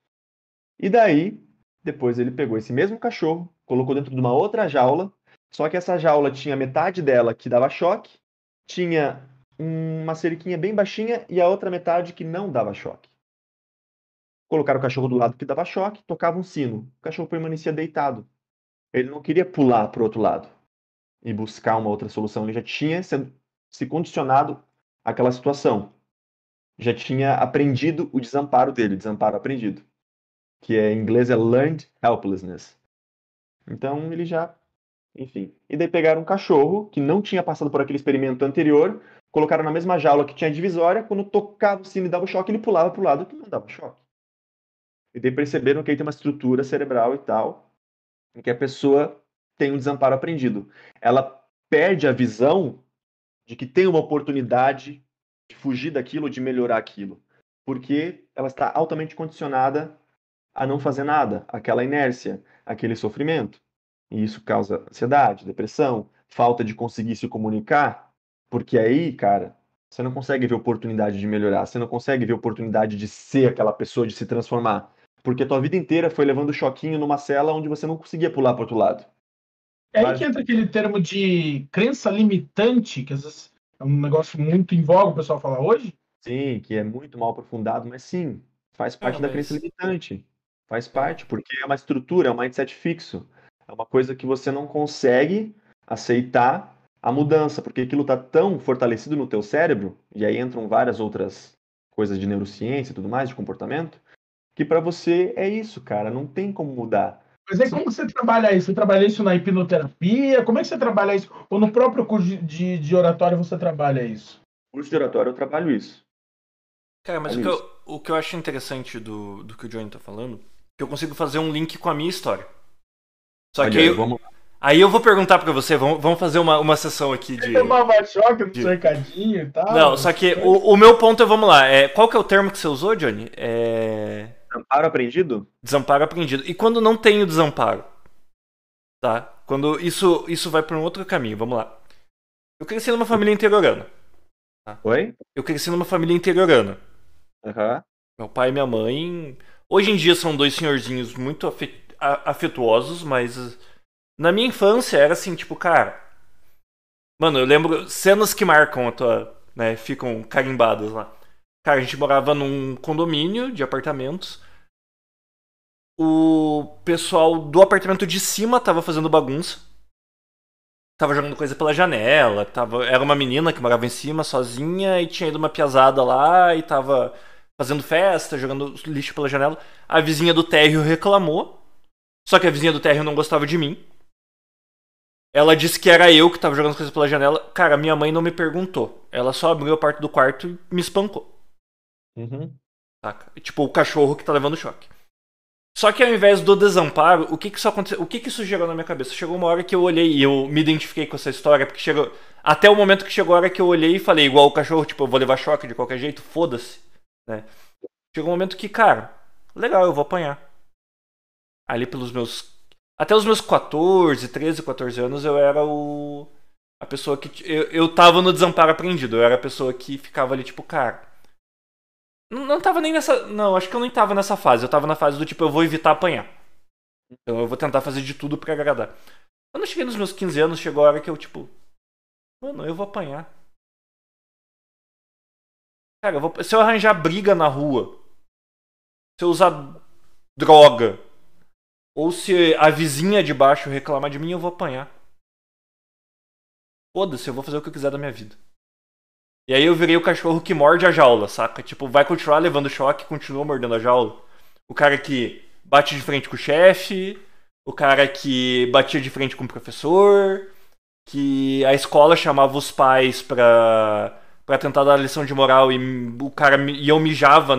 E daí, depois ele pegou esse mesmo cachorro, colocou dentro de uma outra jaula, só que essa jaula tinha metade dela que dava choque, tinha uma cerquinha bem baixinha e a outra metade que não dava choque. Colocaram o cachorro do lado que dava choque, tocava um sino. O cachorro permanecia deitado. Ele não queria pular para o outro lado e buscar uma outra solução. Ele já tinha se condicionado àquela situação. Já tinha aprendido o desamparo dele, desamparo aprendido. Que é, em inglês é learned helplessness. Então ele já. Enfim. E daí pegaram um cachorro que não tinha passado por aquele experimento anterior, colocaram na mesma jaula que tinha divisória, quando tocava o sino e dava o choque, ele pulava para o lado que não dava choque. E daí perceberam que ele tem uma estrutura cerebral e tal, em que a pessoa tem um desamparo aprendido. Ela perde a visão de que tem uma oportunidade de fugir daquilo, de melhorar aquilo, porque ela está altamente condicionada a não fazer nada, aquela inércia, aquele sofrimento. E isso causa ansiedade, depressão, falta de conseguir se comunicar, porque aí, cara, você não consegue ver oportunidade de melhorar, você não consegue ver oportunidade de ser aquela pessoa, de se transformar. Porque a tua vida inteira foi levando choquinho numa cela onde você não conseguia pular para outro lado. É aí Mas... que entra aquele termo de crença limitante, que às vezes é um negócio muito em voga o pessoal fala hoje. Sim, que é muito mal aprofundado, mas sim, faz parte da crença limitante. Faz parte, porque é uma estrutura, é um mindset fixo. É uma coisa que você não consegue aceitar a mudança, porque aquilo está tão fortalecido no teu cérebro, e aí entram várias outras coisas de neurociência e tudo mais, de comportamento, que para você é isso, cara, não tem como mudar. Mas aí como você trabalha isso? Você trabalha isso na hipnoterapia? Como é que você trabalha isso? Ou no próprio curso de, de oratório você trabalha isso? No curso de oratório eu trabalho isso. Cara, mas o que, eu, o que, eu, acho interessante do, do que o Johnny tá falando que eu consigo fazer um link com a minha história. Só Olha que aí, eu- vamos... aí eu vou perguntar pra você, vamos, vamos fazer uma, uma sessão aqui de. Tomava choque no de- cercadinho e tal. Não, só que o, o meu ponto é, vamos lá, é, qual que é o termo que você usou, Johnny? É... Amparo aprendido? Desamparo aprendido. E quando não tem o desamparo? Tá? Quando isso, isso vai para um outro caminho, vamos lá. Eu cresci numa família interiorana. Oi? Eu cresci numa família interiorana. Aham. Meu pai e minha mãe. Hoje em dia são dois senhorzinhos muito afe- a- afetuosos, mas uh, na minha infância era assim, tipo, cara. Mano, eu lembro cenas que marcam a tua. né, ficam carimbadas lá. Cara, a gente morava num condomínio de apartamentos. O pessoal do apartamento de cima tava fazendo bagunça. Tava jogando coisa pela janela. Tava... Era uma menina que morava em cima sozinha e tinha ido uma piazada lá e tava fazendo festa, jogando lixo pela janela. A vizinha do térreo reclamou. Só que a vizinha do térreo não gostava de mim. Ela disse que era eu que tava jogando as coisas pela janela. Cara, minha mãe não me perguntou. Ela só abriu a porta do quarto e me espancou. Uhum. Saca? Tipo o cachorro que tá levando choque. Só que ao invés do desamparo, o que que isso aconteceu? O que que isso gerou na minha cabeça? Chegou uma hora que eu olhei e eu me identifiquei com essa história, porque chegou até o momento que chegou a hora que eu olhei e falei igual o cachorro, tipo, eu vou levar choque de qualquer jeito, foda-se, né? Chegou um momento que, cara, legal, eu vou apanhar. Ali pelos meus até os meus 14, 13, 14 anos eu era o a pessoa que eu, eu tava no desamparo aprendido, eu era a pessoa que ficava ali tipo, cara, não, não tava nem nessa. Não, acho que eu nem tava nessa fase. Eu tava na fase do tipo, eu vou evitar apanhar. Então eu vou tentar fazer de tudo pra agradar. Quando eu cheguei nos meus 15 anos, chegou a hora que eu, tipo. Mano, eu vou apanhar. Cara, eu vou- se eu arranjar briga na rua, se eu usar droga, ou se a vizinha de baixo reclamar de mim, eu vou apanhar. Foda-se, eu vou fazer o que eu quiser da minha vida. E aí eu virei o cachorro que morde a jaula, saca? Tipo, vai continuar levando choque, continua mordendo a jaula. O cara que bate de frente com o chefe, o cara que batia de frente com o professor, que a escola chamava os pais pra, pra tentar dar lição de moral e o cara e eu mijava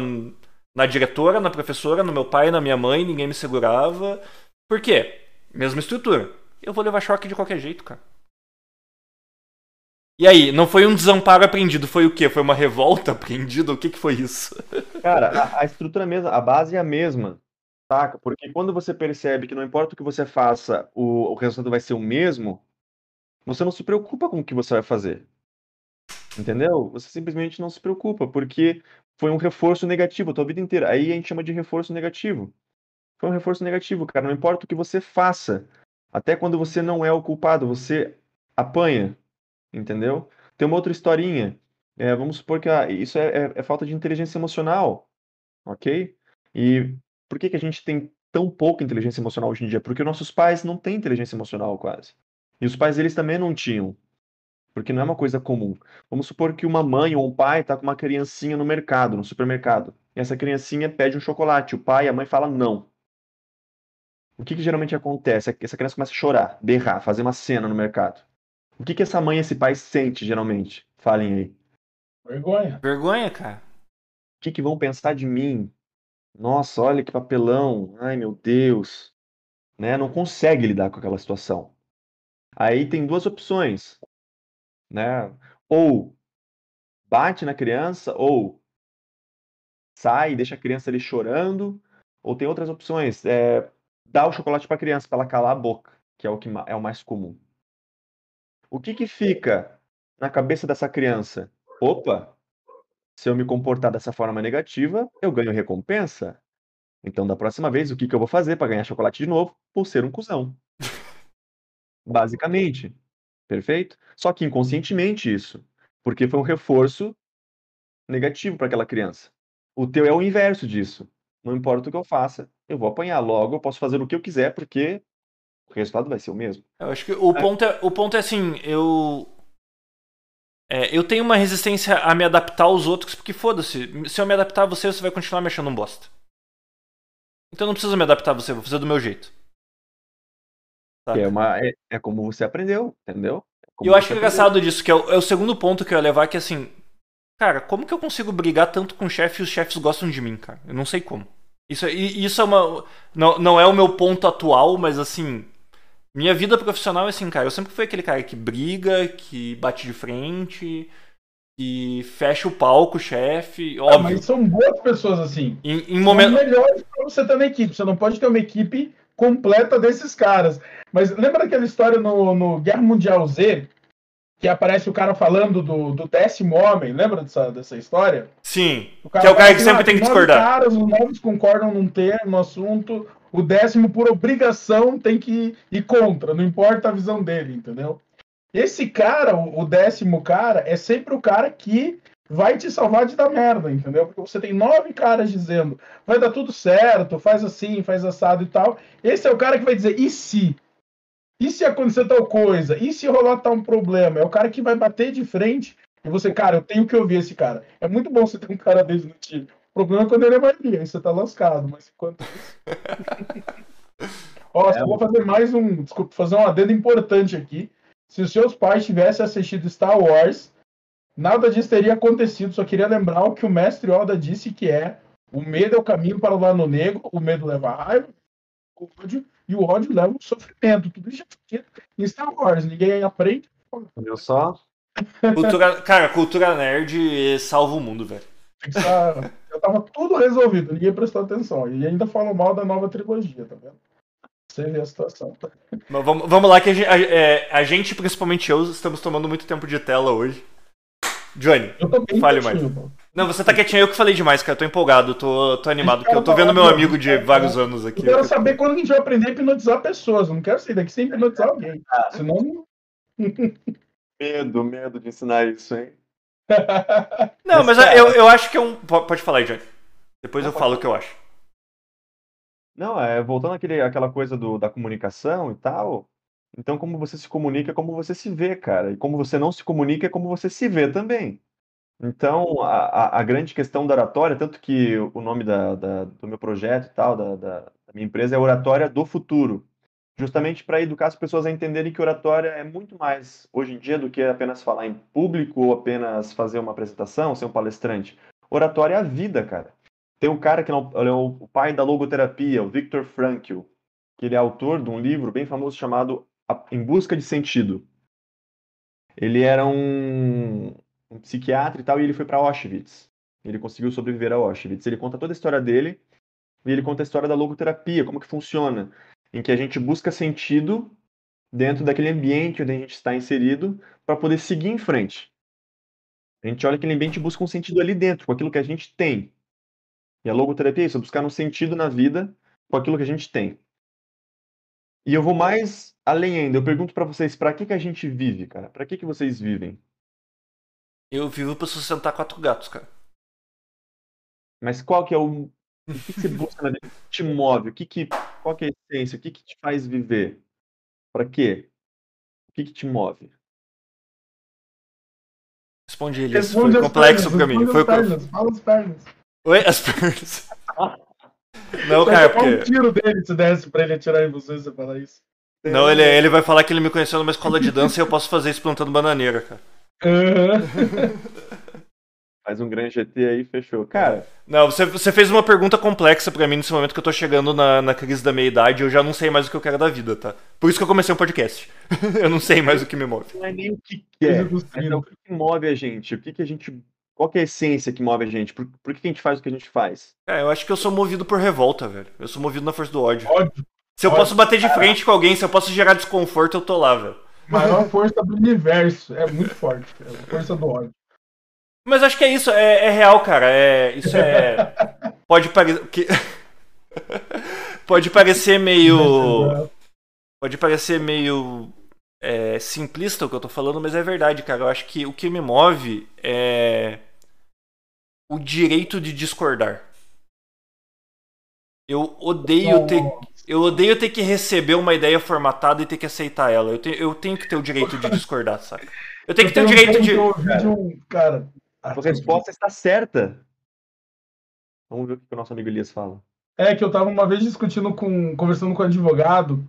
na diretora, na professora, no meu pai, na minha mãe, ninguém me segurava. Por quê? Mesma estrutura. Eu vou levar choque de qualquer jeito, cara. E aí, não foi um desamparo aprendido, foi o quê? Foi uma revolta aprendida? O que, que foi isso? Cara, a, a estrutura é a mesma, a base é a mesma, saca? Porque quando você percebe que não importa o que você faça, o, o resultado vai ser o mesmo, você não se preocupa com o que você vai fazer. Entendeu? Você simplesmente não se preocupa, porque foi um reforço negativo a tua vida inteira. Aí a gente chama de reforço negativo. Foi um reforço negativo, cara. Não importa o que você faça, até quando você não é o culpado, você apanha. Entendeu? Tem uma outra historinha. É, vamos supor que ah, isso é, é- é falta de inteligência emocional, ok? E por que que a gente tem tão pouca inteligência emocional hoje em dia? Porque nossos pais não têm inteligência emocional quase. E os pais deles também não tinham, porque não é uma coisa comum. Vamos supor que uma mãe ou um pai está com uma criancinha no mercado, no supermercado, e essa criancinha pede um chocolate, o pai e a mãe falam não. O que que geralmente acontece? Essa criança começa a chorar, berrar, fazer uma cena no mercado. O que que essa mãe e esse pai sente geralmente? Falem aí. Vergonha. Vergonha, cara. O que que vão pensar de mim? Nossa, olha que papelão. Ai, meu Deus. Né? Não consegue lidar com aquela situação. Aí tem duas opções, né? Ou bate na criança, ou sai e deixa a criança ali chorando, ou tem outras opções, é, dá o chocolate para a criança para ela calar a boca, que é o que é o mais comum. O que que fica na cabeça dessa criança? Opa, se eu me comportar dessa forma negativa, eu ganho recompensa. Então, da próxima vez, o que que eu vou fazer para ganhar chocolate de novo? Por ser um cuzão. Basicamente. Perfeito? Só que inconscientemente isso. Porque foi um reforço negativo para aquela criança. O teu é o inverso disso. Não importa o que eu faça, eu vou apanhar. Logo, eu posso fazer o que eu quiser, porque o resultado vai ser o mesmo. Eu acho que o ponto é, o ponto é assim, eu. É, eu tenho uma resistência a me adaptar aos outros, porque foda-se. Se eu me adaptar a você, você vai continuar me achando um bosta. Então eu não preciso me adaptar a você, vou fazer do meu jeito. Que é, uma, é, é como você aprendeu, entendeu? É E eu acho engraçado disso, que é o, é o segundo ponto que eu ia levar, que é assim. Cara, como que eu consigo brigar tanto com o chefe e os chefes gostam de mim, cara? Eu não sei como. Isso, isso é uma. Não, não é o meu ponto atual, mas assim. Minha vida profissional é assim, cara. Eu sempre fui aquele cara que briga, que bate de frente, que fecha o palco, chefe. Óbvio. Ah, mas são boas pessoas assim. Em, em momento... São melhores pra você ter na equipe. Você não pode ter uma equipe completa desses caras. Mas lembra daquela história no, no Guerra Mundial Z? que aparece o cara falando do, do décimo homem, lembra dessa, dessa história? Sim, que é o cara que sempre tem que discordar. caras, os nove concordam num termo, no assunto, o décimo, por obrigação, tem que ir contra, não importa a visão dele, entendeu? Esse cara, o décimo cara, é sempre o cara que vai te salvar de dar merda, entendeu? Porque você tem nove caras dizendo, vai dar tudo certo, faz assim, faz assado e tal. Esse é o cara que vai dizer, e se? E se acontecer tal coisa? E se rolar tal um problema? É o cara que vai bater de frente e você, cara, eu tenho que ouvir esse cara. É muito bom você ter um cara desse no time. O problema é quando ele é maioria, aí você tá lascado, mas enquanto isso. Ó, é, só vou fazer mais um. Desculpa, fazer um adendo importante aqui. Se os seus pais tivessem assistido Star Wars, nada disso teria acontecido. Só queria lembrar o que o mestre Oda disse que é o medo é o caminho para o lado negro, o medo leva a raiva, o ódio e o ódio leva ao sofrimento. Tudo isso já em Star Wars. Ninguém aprende. Viu só? Cultura, cara, cultura nerd salva o mundo, velho. Já tava tudo resolvido, ninguém prestou atenção. E ainda falam mal da nova trilogia, tá vendo? Você vê a situação. Mas vamos, vamos lá, que a gente, a, é, a gente, principalmente eu, estamos tomando muito tempo de tela hoje. Johnny, fale mais. Não, você tá quietinho, eu que falei demais, cara. Eu tô empolgado, tô, tô animado, porque eu tô vendo meu amigo de vários anos aqui. Eu quero saber quando a gente vai aprender a hipnotizar pessoas. Eu não quero sair daqui sem hipnotizar alguém. Senão. medo, medo de ensinar isso, hein? Não, mas eu, eu acho que é um. Pode falar aí, Johnny. Depois eu falo o que eu acho. Não, é voltando àquele, àquela coisa do, da comunicação e tal. Então, como você se comunica é como você se vê, cara. E como você não se comunica é como você se vê também. Então, a, a, grande questão da oratória, tanto que o nome da, da, do meu projeto e tal, da, da, da minha empresa é Oratória do Futuro, justamente para educar as pessoas a entenderem que oratória é muito mais hoje em dia do que apenas falar em público ou apenas fazer uma apresentação, ser um palestrante. Oratória é a vida, cara. Tem um cara que é o, pai da logoterapia, o Viktor Frankl, que ele é autor de um livro bem famoso chamado Em Busca de Sentido. Ele era um, um psiquiatra e tal, e ele foi para Auschwitz. Ele conseguiu sobreviver a Auschwitz. Ele conta toda a história dele e ele conta a história da logoterapia, como que funciona, em que a gente busca sentido dentro daquele ambiente onde a gente está inserido para poder seguir em frente. A gente olha aquele ambiente e busca um sentido ali dentro, com aquilo que a gente tem. E a logoterapia é isso, é buscar um sentido na vida com aquilo que a gente tem. E eu vou mais além ainda. Eu pergunto para vocês, para que que a gente vive, cara? Para que que vocês vivem? Eu vivo pra sustentar quatro gatos, cara. Mas qual que é o. O que, que você busca na vida? O que te move? O que que... Qual que é a essência? O que, que te faz viver? Para quê? O que, que te move? Responde ele. Responde foi complexo pernas, pra mim. Foi pernas, fala as pernas. Oi? As pernas. Não, cara, porque. um tiro dele se desse pra ele atirar em você, você falar isso. Não, ele, ele vai falar que ele me conheceu numa escola de dança e eu posso fazer isso plantando bananeira, cara. Uhum. Faz um grande GT aí, fechou. Cara. Não, você, você fez uma pergunta complexa para mim nesse momento que eu tô chegando na, na crise da meia-idade eu já não sei mais o que eu quero da vida, tá? Por isso que eu comecei um podcast. eu não sei mais o que me move. Não é nem o que quer, é o que move a gente. O que, que a gente. Qual que é a essência que move a gente? Por, por que a gente faz o que a gente faz? É, eu acho que eu sou movido por revolta, velho. Eu sou movido na força do ódio. ódio. Se eu ódio. posso bater de frente com alguém, se eu posso gerar desconforto, eu tô lá, velho maior força do universo. É muito forte. É a força do ódio. Mas acho que é isso, é, é real, cara. É, isso é. Pode parecer. Que... pode parecer meio. Pode parecer meio. É, simplista o que eu tô falando, mas é verdade, cara. Eu acho que o que me move é. O direito de discordar. Eu odeio ter. Eu odeio ter que receber uma ideia formatada e ter que aceitar ela. Eu, te, eu tenho que ter o direito de discordar, sabe? Eu tenho que ter o direito de. Um, cara, a resposta está certa. Vamos ver o que o nosso amigo Elias fala. É que eu tava uma vez discutindo com. conversando com um advogado.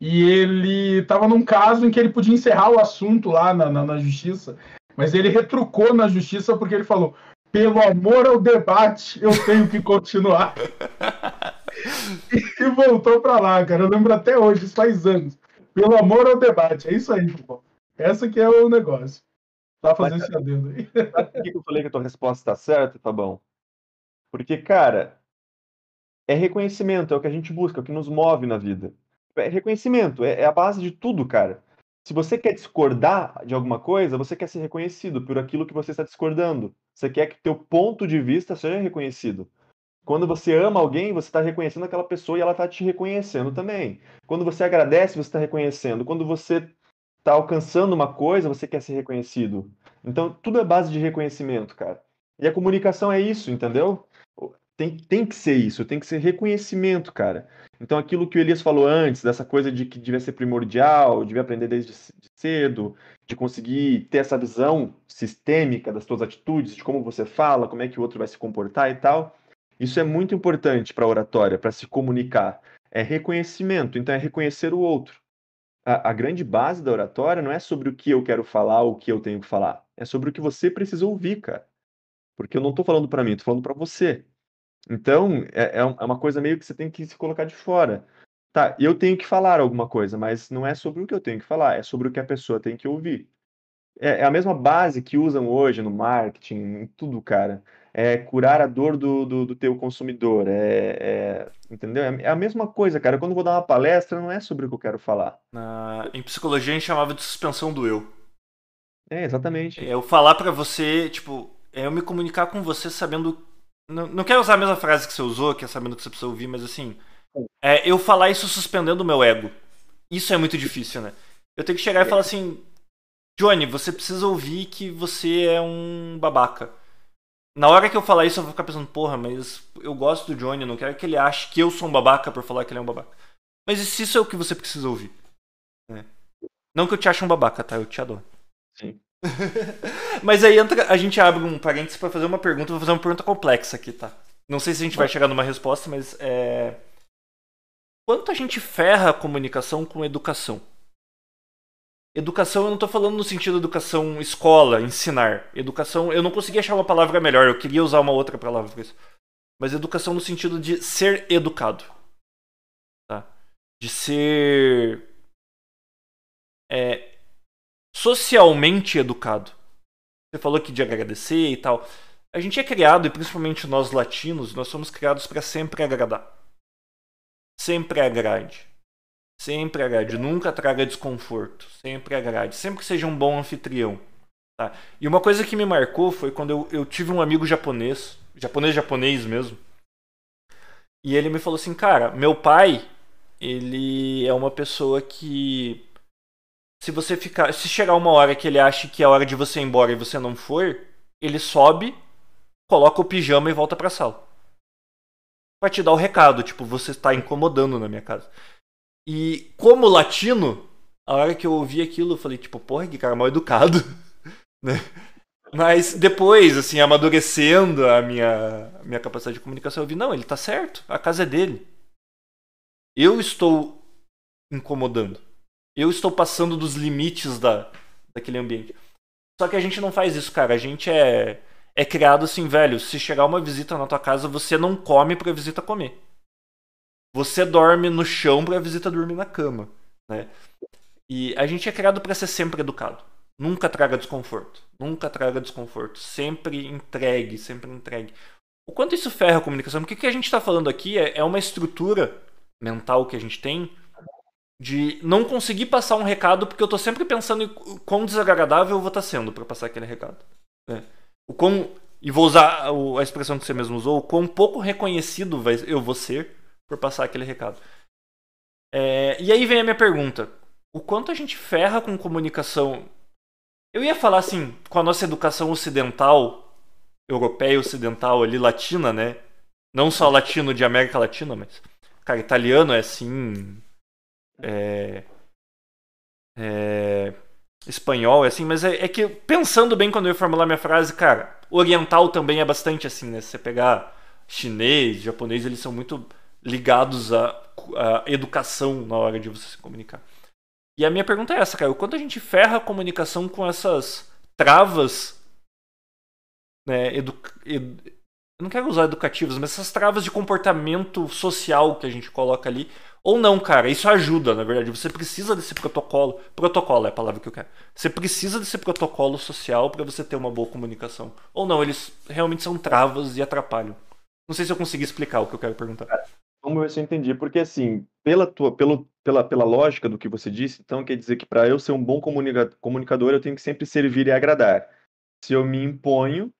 E ele tava num caso em que ele podia encerrar o assunto lá na, na, na justiça. Mas ele retrucou na justiça porque ele falou: pelo amor ao debate, eu tenho que continuar. e voltou para lá, cara. Eu lembro até hoje, isso faz anos. Pelo amor ao debate. É isso aí, pô. Essa que é o negócio. Tá fazendo esse adendo aí. Por que eu falei que a tua resposta está certa, Fabão? Porque, cara, é reconhecimento, é o que a gente busca, é o que nos move na vida. É reconhecimento, é, é a base de tudo, cara. Se você quer discordar de alguma coisa, você quer ser reconhecido por aquilo que você está discordando. Você quer que teu ponto de vista seja reconhecido. Quando você ama alguém, você está reconhecendo aquela pessoa e ela está te reconhecendo também. Quando você agradece, você está reconhecendo. Quando você está alcançando uma coisa, você quer ser reconhecido. Então, tudo é base de reconhecimento, cara. E a comunicação é isso, entendeu? Tem, tem que ser isso, tem que ser reconhecimento, cara. Então, aquilo que o Elias falou antes, dessa coisa de que devia ser primordial, devia aprender desde cedo, de conseguir ter essa visão sistêmica das suas atitudes, de como você fala, como é que o outro vai se comportar e tal. Isso é muito importante para a oratória, para se comunicar. É reconhecimento, então é reconhecer o outro. A, a, grande base da oratória não é sobre o que eu quero falar ou o que eu tenho que falar. É sobre o que você precisa ouvir, cara. Porque eu não estou falando para mim, estou falando para você. Então, é, é, é uma coisa meio que você tem que se colocar de fora. Tá, eu tenho que falar alguma coisa, mas não é sobre o que eu tenho que falar, é sobre o que a pessoa tem que ouvir. É, é a mesma base que usam hoje no marketing, em tudo, cara é curar a dor do, do, do teu consumidor. É, é, entendeu? É, é a mesma coisa, cara. Quando eu vou dar uma palestra, não é sobre o que eu quero falar. Na... Em psicologia, a gente chamava de suspensão do eu. É, exatamente. É eu falar para você, tipo, é eu me comunicar com você sabendo. Não, não quero usar a mesma frase que você usou, que é sabendo que você precisa ouvir, mas assim. É eu falar isso suspendendo o meu ego. Isso é muito difícil, né? Eu tenho que chegar e falar assim: Johnny, você precisa ouvir que você é um babaca. Na hora que eu falar isso, eu vou ficar pensando, porra, mas eu gosto do Johnny, não quero que ele ache que eu sou um babaca por falar que ele é um babaca. Mas isso é o que você precisa ouvir? É. Não que eu te ache um babaca, tá? Eu te adoro. Mas aí entra, a gente abre um parênteses para fazer uma pergunta. Vou fazer uma pergunta complexa aqui, tá? Não sei se a gente vai chegar numa resposta, mas é. Quanto a gente ferra a comunicação com educação? Educação, eu não estou falando no sentido de educação escola, ensinar. Educação, eu não consegui achar uma palavra melhor, eu queria usar uma outra palavra para isso. Mas educação no sentido de ser educado. Tá? De ser. É, socialmente educado. Você falou aqui de agradecer e tal. A gente é criado, e principalmente nós latinos, nós somos criados para sempre agradar. Sempre agrade. Sempre agrade, nunca traga desconforto. Sempre agrade, sempre que seja um bom anfitrião. Tá? E uma coisa que me marcou foi quando eu, eu tive um amigo japonês, japonês japonês mesmo, e ele me falou assim, cara, meu pai, ele é uma pessoa que se você ficar, se chegar uma hora que ele acha que é hora de você ir embora e você não for, ele sobe, coloca o pijama e volta pra sala. Pra te dar o recado, tipo, você está incomodando na minha casa. E como latino, a hora que eu ouvi aquilo, eu falei, tipo, porra, que cara mal educado. né? Mas depois, assim, amadurecendo a minha, a minha capacidade de comunicação, eu vi, não, ele tá certo, a casa é dele. Eu estou incomodando. Eu estou passando dos limites da, daquele ambiente. Só que a gente não faz isso, cara. A gente é, é criado assim, velho. Se chegar uma visita na tua casa, você não come pra visita comer. Você dorme no chão para a visita dormir na cama, né? E a gente é criado para ser sempre educado. Nunca traga desconforto. Nunca traga desconforto. Sempre entregue, sempre entregue. O quanto isso ferra a comunicação? Porque o que a gente está falando aqui é, é uma estrutura mental que a gente tem de não conseguir passar um recado porque eu estou sempre pensando em quão desagradável eu vou estar tá sendo para passar aquele recado. Né? O quão, e vou usar a expressão que você mesmo usou, o quão pouco reconhecido eu vou ser por passar aquele recado. É, e aí vem a minha pergunta: o quanto a gente ferra com comunicação? Eu ia falar assim, com a nossa educação ocidental, europeia ocidental ali, latina, né? Não só latino de América Latina, mas. Cara, italiano é assim. É. É espanhol, é assim, mas é, é, que pensando bem quando eu formular minha frase, cara, oriental também é bastante assim, né? Se você pegar chinês, japonês, eles são muito ligados à, à educação na hora de você se comunicar. E a minha pergunta é essa, cara. O quanto a gente ferra a comunicação com essas travas né, edu, eu não quero usar educativas, mas essas travas de comportamento social que a gente coloca ali. Ou não, cara, isso ajuda, na verdade. Você precisa desse protocolo. Protocolo é a palavra que eu quero. Você precisa desse protocolo social para você ter uma boa comunicação. Ou não, eles realmente são travas e atrapalham. Não sei se eu consegui explicar o que eu quero perguntar. Vamos ver se eu entendi. Porque, assim, pela, tua, pelo, pela, pela lógica do que você disse, então quer dizer que para eu ser um bom comunica comunicador, eu tenho que sempre servir e agradar. Se eu me imponho,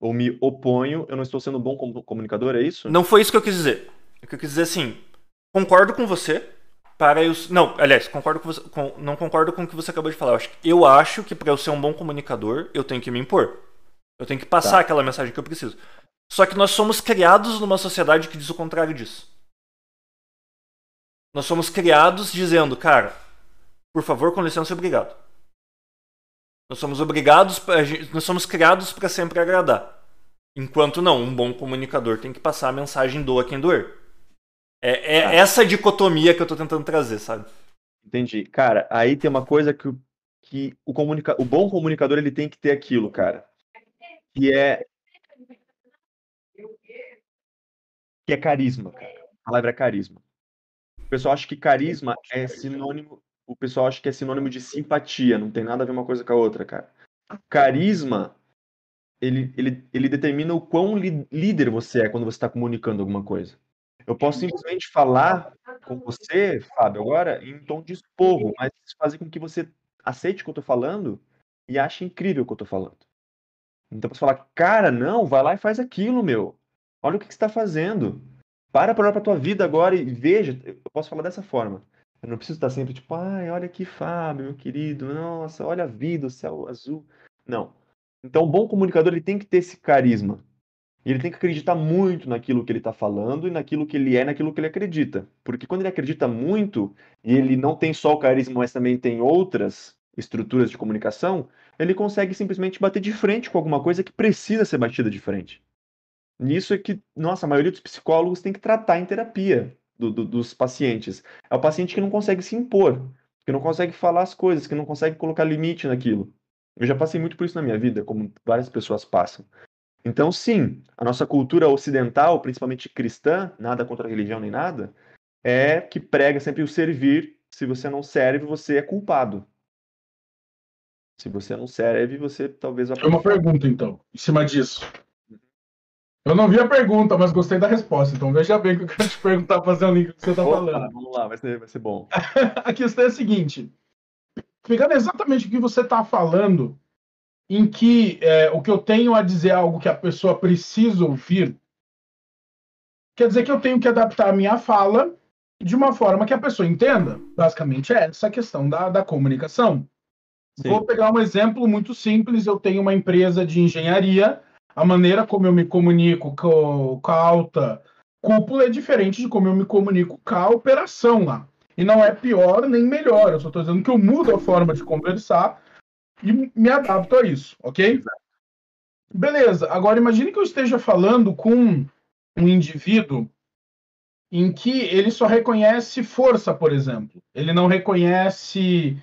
ou me oponho, eu não estou sendo um bom comunicador, é isso? Não foi isso que eu quis dizer. O que eu quis dizer assim, concordo com você, para eu. Não, aliás, concordo com você, com, não concordo com o que você acabou de falar. Eu acho, eu acho que para eu ser um bom comunicador, eu tenho que me impor. Eu tenho que passar tá. aquela mensagem que eu preciso. Só que nós somos criados numa sociedade que diz o contrário disso. Nós somos criados dizendo, cara, por favor, com licença, obrigado. Nós somos obrigados, nós somos criados para sempre agradar. Enquanto não, um bom comunicador tem que passar a mensagem doa quem doer. É, é ah. essa dicotomia que eu tô tentando trazer, sabe? Entendi. Cara, aí tem uma coisa que, que o, comunica... o bom comunicador ele tem que ter aquilo, cara. Que é. Que é carisma, cara. A palavra é carisma. O pessoal acha que carisma é sinônimo o pessoal acha que é sinônimo de simpatia, não tem nada a ver uma coisa com a outra, cara. Carisma, ele, ele, ele determina o quão líder você é quando você está comunicando alguma coisa. Eu posso simplesmente falar com você, Fábio, agora em tom de esporro, mas fazer com que você aceite o que eu estou falando e ache incrível o que eu estou falando. Então, você falar, cara, não, vai lá e faz aquilo, meu. Olha o que, que você está fazendo. Para para olhar para tua vida agora e veja. Eu posso falar dessa forma. Eu não preciso estar sempre tipo, ai, olha que Fábio, meu querido, nossa, olha a vida, o céu azul. Não. Então, o bom comunicador ele tem que ter esse carisma. Ele tem que acreditar muito naquilo que ele está falando e naquilo que ele é, naquilo que ele acredita. Porque quando ele acredita muito e ele não tem só o carisma, mas também tem outras estruturas de comunicação, ele consegue simplesmente bater de frente com alguma coisa que precisa ser batida de frente. Nisso é que, nossa, a maioria dos psicólogos tem que tratar em terapia do, do, dos pacientes. É o paciente que não consegue se impor, que não consegue falar as coisas, que não consegue colocar limite naquilo. Eu já passei muito por isso na minha vida, como várias pessoas passam. Então, sim, a nossa cultura ocidental, principalmente cristã, nada contra a religião nem nada, é que prega sempre o servir. Se você não serve, você é culpado. Se você não serve, você talvez. É uma pergunta, então, em cima disso. Eu não vi a pergunta, mas gostei da resposta. Então veja bem que eu quero te perguntar, fazer um link que você está falando. Vamos lá, vai ser, vai ser bom. a questão é a seguinte: pegando exatamente o que você está falando, em que é, o que eu tenho a dizer é algo que a pessoa precisa ouvir, quer dizer que eu tenho que adaptar a minha fala de uma forma que a pessoa entenda. Basicamente é essa a questão da, da comunicação. Sim. Vou pegar um exemplo muito simples. Eu tenho uma empresa de engenharia a maneira como eu me comunico com, com a alta cúpula é diferente de como eu me comunico com a operação lá. E não é pior nem melhor. Eu só estou dizendo que eu mudo a forma de conversar e me adapto a isso, ok? Beleza. Agora imagine que eu esteja falando com um indivíduo em que ele só reconhece força, por exemplo. Ele não reconhece.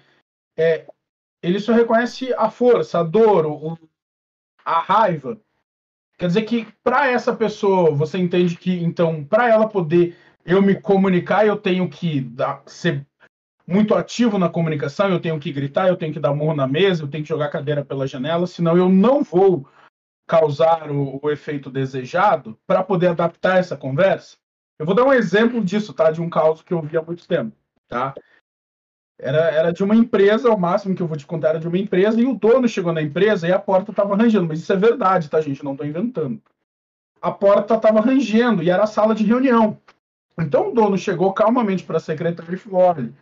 É, ele só reconhece a força, a dor, o, a raiva. Quer dizer que para essa pessoa, você entende que então para ela poder eu me comunicar, eu tenho que dar, ser muito ativo na comunicação, eu tenho que gritar, eu tenho que dar murro na mesa, eu tenho que jogar cadeira pela janela, senão eu não vou causar o, o efeito desejado para poder adaptar essa conversa. Eu vou dar um exemplo disso, tá? De um caso que eu vi há muito tempo, tá? Era, era de uma empresa, o máximo que eu vou te contar era de uma empresa, e o dono chegou na empresa e a porta estava rangendo. Mas isso é verdade, tá, gente? Não estou inventando. A porta estava rangendo e era a sala de reunião. Então o dono chegou calmamente para a secretária e falou: olha,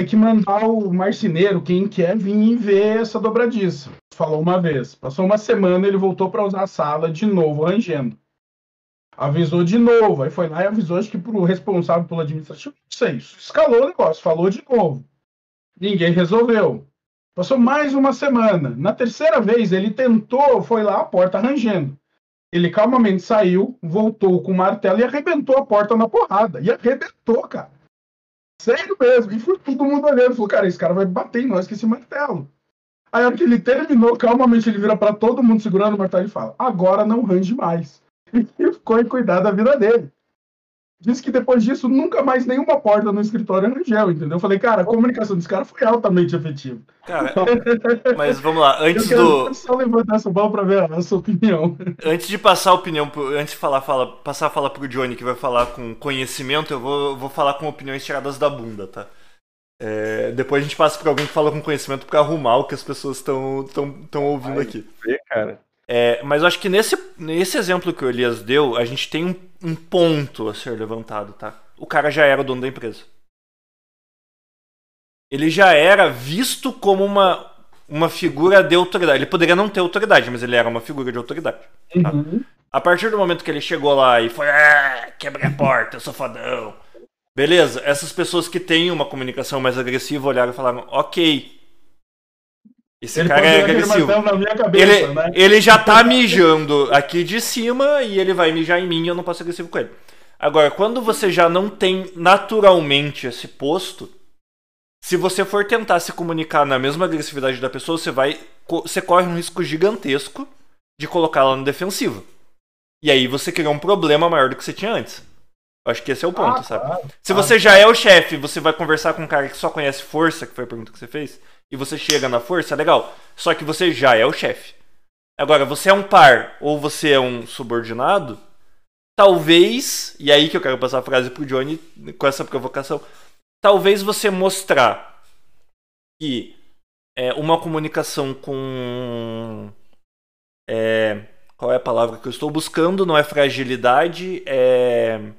tem que mandar o marceneiro, quem quer, vir ver essa dobradiça. Falou uma vez. Passou uma semana, ele voltou para usar a sala de novo, rangendo avisou de novo, aí foi lá e avisou, acho que pro responsável pelo administrativo, não sei, escalou o negócio, falou de novo. Ninguém resolveu. Passou mais uma semana. Na terceira vez, ele tentou, foi lá, a porta rangendo. Ele calmamente saiu, voltou com o martelo e arrebentou a porta na porrada. E arrebentou, cara. Sério mesmo. E foi todo mundo olhando. Falou, cara, esse cara vai bater em nós com esse martelo. Aí, a hora que ele terminou, calmamente ele vira pra todo mundo segurando o martelo e fala: Agora não range mais. E ficou em cuidar da vida dele. Diz que depois disso, nunca mais nenhuma porta no escritório rangeu, entendeu? Eu falei, cara, a comunicação desse cara foi altamente efetiva. Cara, mas vamos lá, antes Eu quero do. só levantar essa bola pra ver a sua opinião. Antes de passar a opinião, pro- antes de falar, fala, passar a fala pro Johnny, que vai falar com conhecimento, eu vou, vou falar com opiniões tiradas da bunda, tá? É, depois a gente passa pra alguém que fala com conhecimento pra arrumar o que as pessoas estão tão, tão ouvindo Vai. aqui. Vê, cara. É, mas eu acho que nesse, nesse exemplo que o Elias deu, a gente tem um, um ponto a ser levantado, tá? O cara já era o dono da empresa. Ele já era visto como uma, uma figura de autoridade. Ele poderia não ter autoridade, mas ele era uma figura de autoridade. Uhum. A partir do momento que ele chegou lá e foi, ah, quebrei a porta, eu sou fodão. Beleza, essas pessoas que têm uma comunicação mais agressiva olharam e falaram, ok. Esse Ele cara é agressivo. cabeça, Ele, né? ele já tá mijando aqui de cima e ele vai mijar em mim e eu não posso ser agressivo com ele. Agora, quando você já não tem naturalmente esse posto, se você for tentar se comunicar na mesma agressividade da pessoa, você vai. Você corre um risco gigantesco de colocá-la no defensivo. E aí você cria um problema maior do que você tinha antes. Eu acho que esse é o ponto, Ah, sabe? claro. Se Ah, você já é o chefe, você vai conversar com um cara que só conhece força, que foi a pergunta que você fez, e você chega na força, legal. Só que você já é o chefe. Agora, você é um par ou você é um subordinado, talvez, e aí que eu quero passar a frase pro Johnny com essa provocação, talvez você mostrar que é, uma comunicação com. é, qual é a palavra que eu estou buscando? Não é fragilidade, é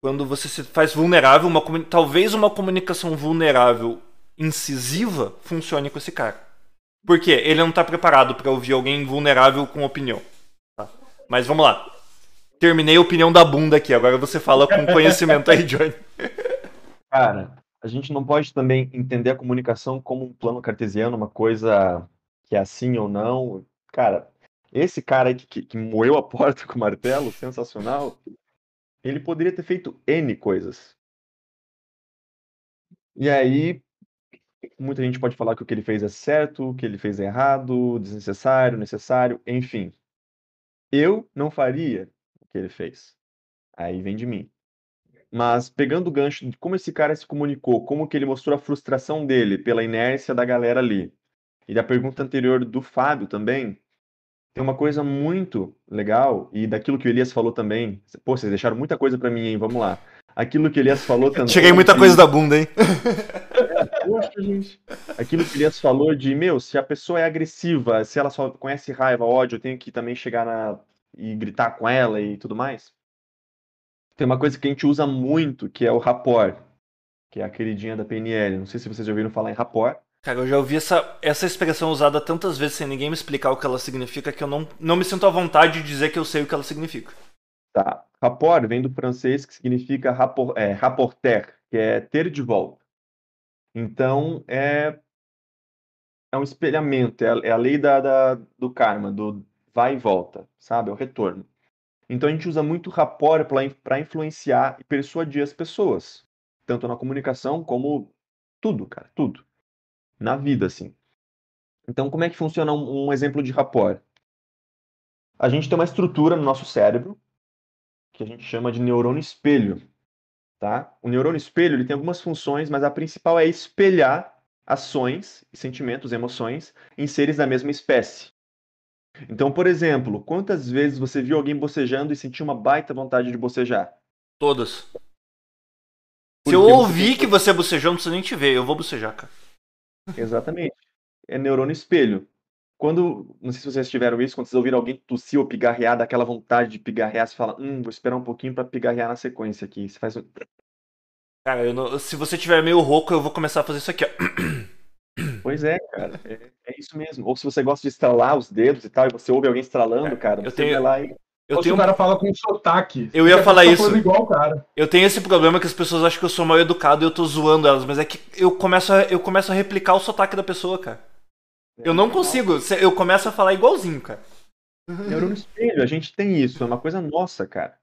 quando você se faz vulnerável, uma talvez uma comunicação vulnerável incisiva funcione com esse cara. Por quê? Ele não tá preparado pra ouvir alguém vulnerável com opinião. tá? Mas vamos lá. Terminei a opinião da bunda aqui, agora você fala com conhecimento aí, Johnny. Cara, a gente não pode também entender a comunicação como um plano cartesiano, uma coisa que é assim ou não. Cara, esse cara aí que, que, que moeu a porta com o martelo, sensacional, ele poderia ter feito N coisas. E aí, muita gente pode falar que o que ele fez é certo, o que ele fez é errado, desnecessário, necessário, enfim. Eu não faria o que ele fez. Aí vem de mim. Mas pegando o gancho de como esse cara se comunicou, como que ele mostrou a frustração dele pela inércia da galera ali. E da pergunta anterior do Fábio também, tem uma coisa muito legal, e daquilo que o Elias falou também. Pô, vocês deixaram muita coisa pra mim, hein? Vamos lá. Aquilo que o Elias falou também. Cheguei muita coisa da bunda, hein? Poxa, gente. Aquilo que o Elias falou de, meu, se a pessoa é agressiva, se ela só conhece raiva, ódio, eu tenho que também chegar na e gritar com ela e tudo mais. Tem uma coisa que a gente usa muito, que é o rapport, que é a queridinha da PNL. Não sei se vocês já ouviram falar em rapport. Cara, eu já ouvi essa, essa expressão usada tantas vezes sem ninguém me explicar o que ela significa que eu não, não me sinto à vontade de dizer que eu sei o que ela significa. Tá? Rapport vem do francês que significa rapport, é, rapporter, que é ter de volta. Então, é, é um espelhamento, é a, é a lei da, da- do karma, do vai e volta, sabe? É o retorno. Então, a gente usa muito rapport para influenciar e persuadir as pessoas, tanto na comunicação como tudo, cara, tudo. Na vida, assim. Então, como é que funciona um, um exemplo de rapport? A gente tem uma estrutura no nosso cérebro que a gente chama de neurônio espelho, tá? O neurônio espelho ele tem algumas funções, mas a principal é espelhar ações, sentimentos, emoções em seres da mesma espécie. Então, por exemplo, quantas vezes você viu alguém bocejando e sentiu uma baita vontade de bocejar? Todas. Se eu ouvir que você bocejou, não precisa nem te ver, eu vou bocejar, cara. Exatamente. É neurônio espelho. Quando, não sei se vocês tiveram isso, quando vocês ouviram alguém tossir ou pigarrear, dá aquela vontade de pigarrear, você fala, hum, vou esperar um pouquinho para pigarrear na sequência aqui. Você faz um... Cara, não- se você tiver meio rouco, eu vou começar a fazer isso aqui, ó. Pois é, cara, é, é isso mesmo. Ou se você gosta de estralar os dedos e tal, e você ouve alguém estralando, cara, eu você tenho- vai lá e Eu Ou se tenho, o cara fala com sotaque. Eu ia falar tá isso. igual cara. eu tenho esse problema que as pessoas acham que eu sou mal educado e eu tô zoando elas, mas é que eu começo a, eu começo a replicar o sotaque da pessoa, cara. Eu não consigo, se- eu começo a falar igualzinho, cara. Neurônio espelho, a gente tem isso, é uma coisa nossa, cara.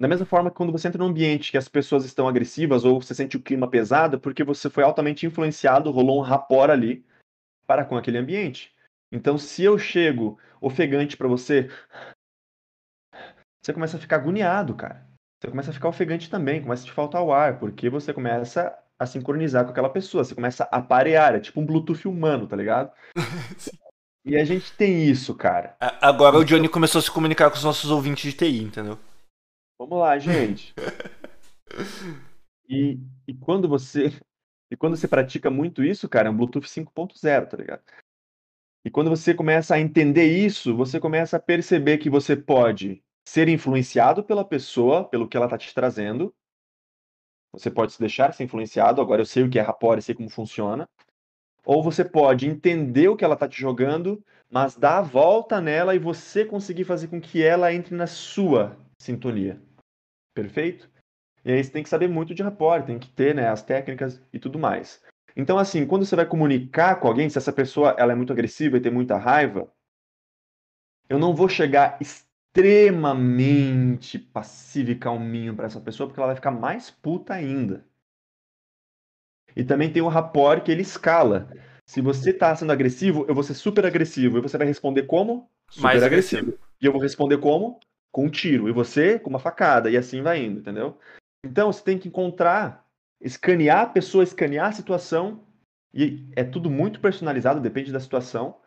Da mesma forma que quando você entra num ambiente que as pessoas estão agressivas ou você sente o clima pesado, porque você foi altamente influenciado, rolou um rapor ali para com aquele ambiente. Então, se eu chego ofegante para você, você começa a ficar agoniado, cara. Você começa a ficar ofegante também, começa a te faltar o ar, porque você começa a sincronizar com aquela pessoa, você começa a parear, é tipo um Bluetooth humano, tá ligado? e a gente tem isso, cara. Agora o Johnny começou a se comunicar com os nossos ouvintes de TI, entendeu? Vamos lá, gente. e, e quando você e quando você pratica muito isso, cara, é um Bluetooth 5.0, tá ligado? E quando você começa a entender isso, você começa a perceber que você pode ser influenciado pela pessoa, pelo que ela tá te trazendo. Você pode se deixar ser influenciado, agora eu sei o que é rapport, sei como funciona. Ou você pode entender o que ela tá te jogando, mas dar a volta nela e você conseguir fazer com que ela entre na sua sintonia. Perfeito? E aí você tem que saber muito de rapport, tem que ter né, as técnicas e tudo mais. Então, assim, quando você vai comunicar com alguém, se essa pessoa ela é muito agressiva e tem muita raiva, eu não vou chegar extremamente passivo e calminho para essa pessoa, porque ela vai ficar mais puta ainda. E também tem o rapport que ele escala. Se você tá sendo agressivo, eu vou ser super agressivo. E você vai responder como? Super Mais agressivo. agressivo. E eu vou responder como? Com um tiro. E você com uma facada. E assim vai indo, entendeu? Então você tem que encontrar, escanear a pessoa, escanear a situação. E é tudo muito personalizado, depende da situação.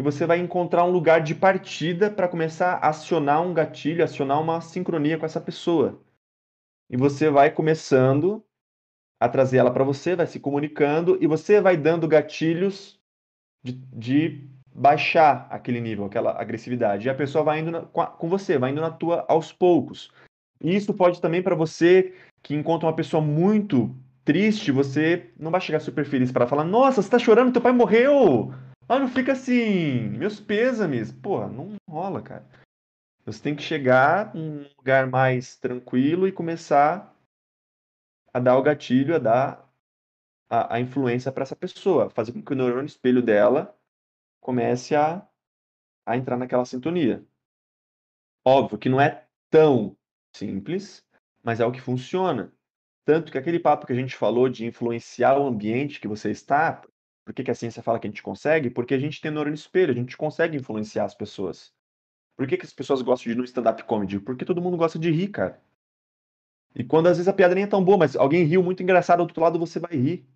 E você vai encontrar um lugar de partida para começar a acionar um gatilho, acionar uma sincronia com essa pessoa. E você vai começando a trazer ela para você, vai se comunicando e você vai dando gatilhos de, de baixar aquele nível, aquela agressividade. E a pessoa vai indo na, com, a, com você, vai indo na tua aos poucos. E isso pode também para você que encontra uma pessoa muito triste, você não vai chegar super feliz para falar: "Nossa, você tá chorando, teu pai morreu". Ah, não fica assim, meus pêsames. Porra, não rola, cara. Você tem que chegar num lugar mais tranquilo e começar a dar o gatilho, a dar a, a influência para essa pessoa, fazer com que o neurônio espelho dela comece a, a entrar naquela sintonia. Óbvio que não é tão simples, mas é o que funciona. Tanto que aquele papo que a gente falou de influenciar o ambiente que você está, por que, que a ciência fala que a gente consegue? Porque a gente tem neurônio espelho, a gente consegue influenciar as pessoas. Por que, que as pessoas gostam de no stand-up comedy? Porque todo mundo gosta de rir, cara. E quando às vezes a piada nem é tão boa, mas alguém riu muito engraçado do outro lado, você vai rir.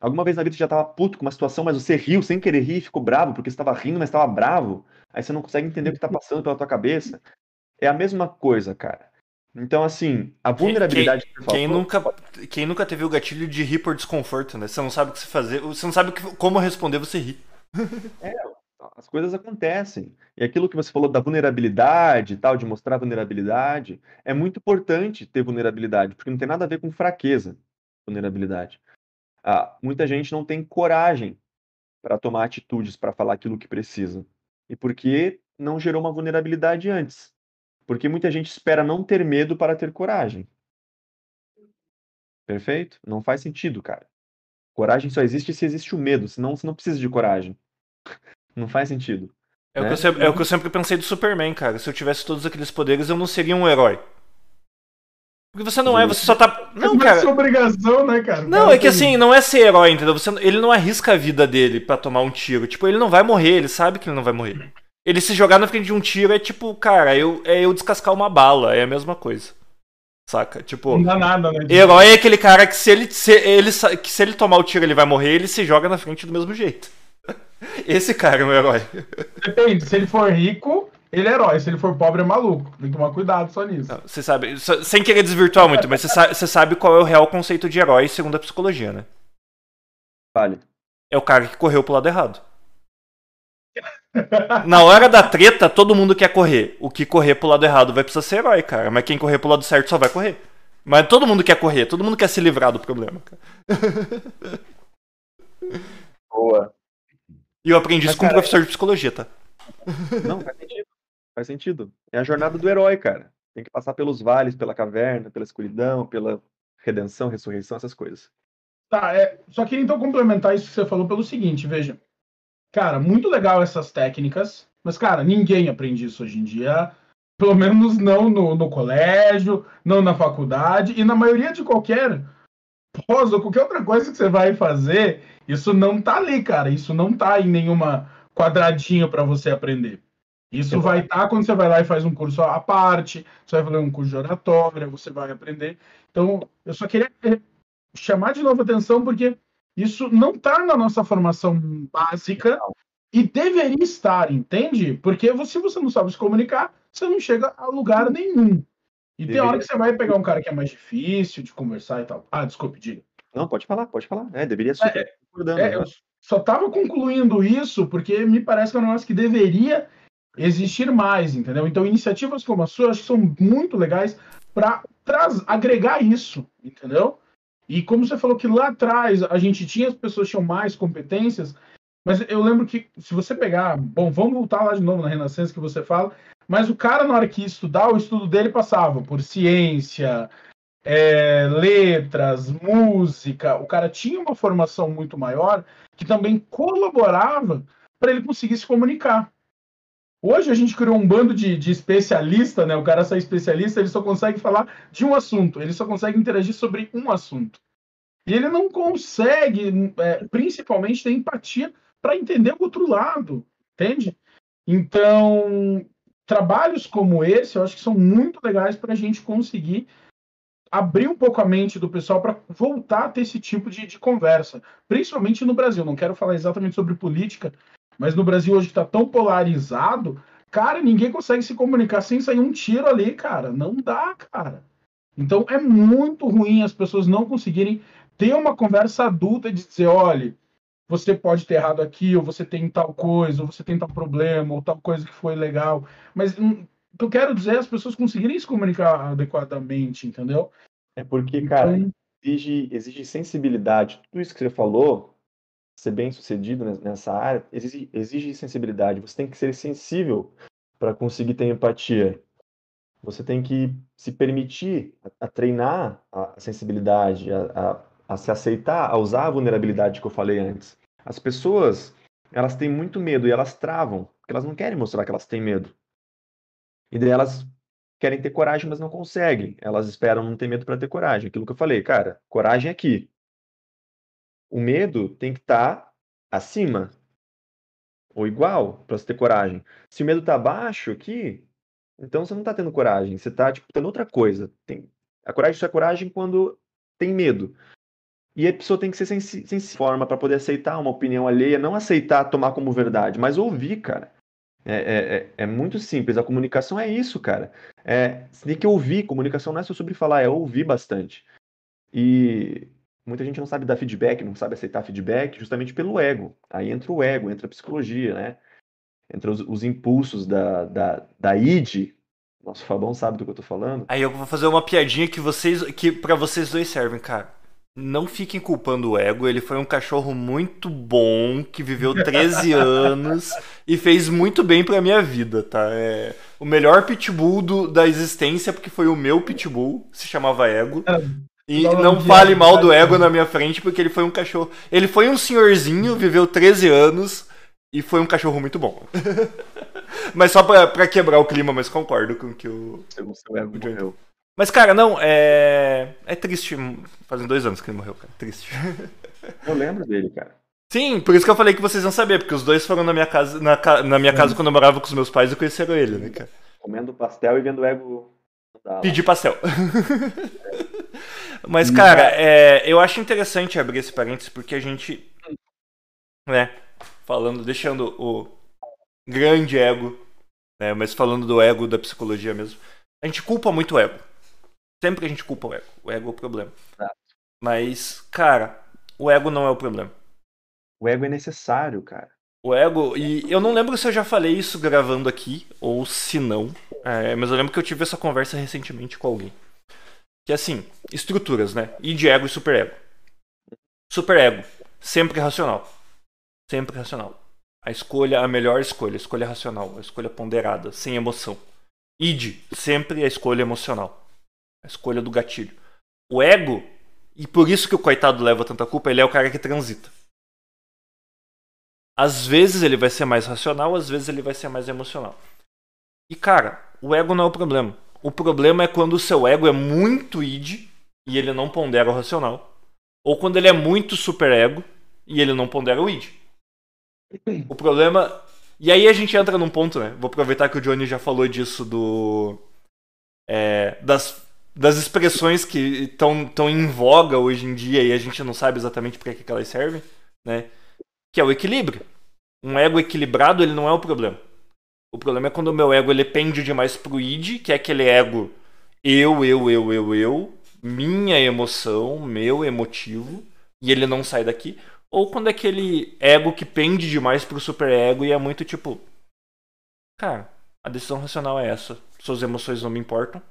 Alguma vez na vida você já tava puto com uma situação, mas você riu sem querer rir, ficou bravo porque você estava rindo, mas estava bravo. Aí você não consegue entender o que está passando pela tua cabeça. É a mesma coisa, cara. Então, assim, a vulnerabilidade quem, quem, quem nunca Quem nunca teve o gatilho de rir por desconforto, né? Você não sabe o que você fazer, você não sabe como responder, você ri. É, as coisas acontecem. E aquilo que você falou da vulnerabilidade tal, de mostrar vulnerabilidade, é muito importante ter vulnerabilidade, porque não tem nada a ver com fraqueza, vulnerabilidade. Ah, muita gente não tem coragem para tomar atitudes, para falar aquilo que precisa. E porque não gerou uma vulnerabilidade antes. Porque muita gente espera não ter medo para ter coragem. Perfeito? Não faz sentido, cara. Coragem só existe se existe o medo, senão você não precisa de coragem. Não faz sentido. É, né? o que eu sempre, é o que eu sempre pensei do Superman, cara. Se eu tivesse todos aqueles poderes, eu não seria um herói. Porque você não é, você só tá. Não, Mas cara. é obrigação, né, cara? Não, Cara, é que assim, não é ser herói, entendeu? Você, ele não arrisca a vida dele pra tomar um tiro. Tipo, ele não vai morrer, ele sabe que ele não vai morrer. Ele se jogar na frente de um tiro é tipo, cara, eu, é eu descascar uma bala, é a mesma coisa. Saca? Tipo, Não dá nada, né? herói é aquele cara que se ele, se ele, que se ele tomar o tiro ele vai morrer, ele se joga na frente do mesmo jeito. Esse cara é um herói. Depende, se ele for rico, ele é herói. Se ele for pobre, é maluco. Tem que tomar cuidado só nisso. Não, Você sabe, só- sem querer desvirtuar muito, mas você sabe, você sabe qual é o real conceito de herói segundo a psicologia, né? Vale. É o cara que correu pro lado errado. Na hora da treta, todo mundo quer correr. O que correr pro lado errado vai precisar ser herói, cara. Mas quem correr pro lado certo só vai correr. Mas todo mundo quer correr, todo mundo quer se livrar do problema, cara. Boa. E eu aprendi Mas, isso com um cara, professor de psicologia, tá? Não, faz sentido. Faz sentido. É a jornada do herói, cara. Tem que passar pelos vales, pela caverna, pela escuridão, pela redenção, ressurreição, essas coisas. Tá, é, só queria então complementar isso que você falou pelo seguinte, veja. Cara, muito legal essas técnicas, mas, cara, ninguém aprende isso hoje em dia. Pelo menos não no, no colégio, não na faculdade, e na maioria de qualquer pós ou qualquer outra coisa que você vai fazer, isso não tá ali, cara. Isso não tá em nenhuma quadradinho para você aprender. Isso vai estar tá quando você vai lá e faz um curso à parte, você vai fazer um curso de oratória, você vai aprender. Então, eu só queria chamar de novo a atenção porque isso não está na nossa formação básica e deveria estar, entende? Porque se você não sabe se comunicar, você não chega a lugar nenhum. E deveria. tem hora que você vai pegar um cara que é mais difícil de conversar e tal. Ah, desculpe, diga. Não, pode falar, pode falar. É, deveria ser. É, é, eu só estava concluindo isso porque me parece que é um negócio que deveria existir mais, entendeu? Então, iniciativas como a sua acho que são muito legais para agregar isso, entendeu? E como você falou que lá atrás a gente tinha, as pessoas tinham mais competências, mas eu lembro que se você pegar, bom, vamos voltar lá de novo na Renascença que você fala, mas o cara na hora que ia estudar, o estudo dele passava por ciência, é, letras, música, o cara tinha uma formação muito maior que também colaborava para ele conseguir se comunicar. Hoje a gente criou um bando de, de especialista, né? O cara sai especialista, ele só consegue falar de um assunto, ele só consegue interagir sobre um assunto. E ele não consegue, é, principalmente, ter empatia para entender o outro lado, entende? Então, trabalhos como esse, eu acho que são muito legais para a gente conseguir abrir um pouco a mente do pessoal para voltar a ter esse tipo de, de, conversa, principalmente no Brasil. Não quero falar exatamente sobre política, mas no Brasil hoje está tão polarizado, cara, ninguém consegue se comunicar sem sair um tiro ali, cara. Não dá, cara. Então é muito ruim as pessoas não conseguirem ter uma conversa adulta de dizer, olha, você pode ter errado aqui, ou você tem tal coisa, ou você tem tal problema, ou tal coisa que foi legal. Mas hum, o que eu quero dizer é as pessoas conseguirem se comunicar adequadamente, entendeu? É porque, cara, então... exige, exige sensibilidade. Tudo isso que você falou ser bem sucedido nessa área exige, exige sensibilidade. Você tem que ser sensível para conseguir ter empatia. Você tem que se permitir a, a treinar a sensibilidade, a, a, a, se aceitar, a usar a vulnerabilidade que eu falei antes. As pessoas, elas têm muito medo e elas travam, porque elas não querem mostrar que elas têm medo. E daí elas querem ter coragem, mas não conseguem. Elas esperam não ter medo para ter coragem. Aquilo que eu falei, cara, coragem é aqui o medo tem que estar tá acima ou igual para você ter coragem. Se o medo está baixo aqui, então você não está tendo coragem, você está tipo, tendo outra coisa. Tem... A coragem só é coragem quando tem medo. E a pessoa tem que ser sem forma para poder aceitar uma opinião alheia, não aceitar tomar como verdade, mas ouvir, cara. É, é, é, é muito simples. A comunicação é isso, cara. É, você tem que ouvir. Comunicação não é só sobre falar, é ouvir bastante. E muita gente não sabe dar feedback, não sabe aceitar feedback, justamente pelo ego. Aí entra o ego, entra a psicologia, né? Entra os, os impulsos da, da, da id. Nosso Fabão sabe do que eu tô falando. Aí eu vou fazer uma piadinha que vocês que para vocês dois servem, cara. Não fiquem culpando o ego, ele foi um cachorro muito bom, que viveu 13 anos e fez muito bem pra minha vida, tá? É o melhor pitbull do, da existência, porque foi o meu pitbull, se chamava Ego. E não, não fale mal do ego na minha frente, porque ele foi um cachorro. Ele foi um senhorzinho, viveu 13 anos e foi um cachorro muito bom. mas só pra, pra, quebrar o clima, mas concordo com que o. Seu ego morreu. Mas, cara, não, é. É triste. Fazem dois anos que ele morreu, cara. Triste. Eu lembro dele, cara. Sim, por isso que eu falei que vocês não saber, porque os dois foram na minha casa, na, na minha casa quando eu morava com os meus pais e conheceram ele, né, cara? Comendo pastel e vendo ego. Pedir pastel. Mas, cara, é, eu acho interessante abrir esse parênteses porque a gente, né, falando, deixando o grande ego, né, mas falando do ego da psicologia mesmo, a gente culpa muito o ego. Sempre a gente culpa o ego. O ego é o problema. Mas, cara, o ego não é o problema. O ego é necessário, cara. O ego, e eu não lembro se eu já falei isso gravando aqui, ou se não, é, mas eu lembro que eu tive essa conversa recentemente com alguém. Que é assim, estruturas, né? E de ego e superego. Superego, sempre racional. Sempre racional. A escolha, a melhor escolha, a escolha racional, a escolha ponderada, sem emoção. Id, sempre a escolha emocional. A escolha do gatilho. O ego, e por isso que o coitado leva tanta culpa, ele é o cara que transita. Às vezes ele vai ser mais racional, às vezes ele vai ser mais emocional. E cara, o ego não é o problema. O problema é quando o seu ego é muito id e ele não pondera o racional. Ou quando ele é muito super ego e ele não pondera o id. O problema. E aí a gente entra num ponto, né? Vou aproveitar que o Johnny já falou disso do. É, das, das expressões que estão em voga hoje em dia e a gente não sabe exatamente para que, que elas servem, né? Que é o equilíbrio. Um ego equilibrado, ele não é o problema. O problema é quando o meu ego ele pende demais pro id, que é aquele ego eu, eu, eu, eu, eu, minha emoção, meu emotivo, e ele não sai daqui. Ou quando é aquele ego que pende demais pro superego e é muito tipo. Cara, a decisão racional é essa. Suas emoções não me importam.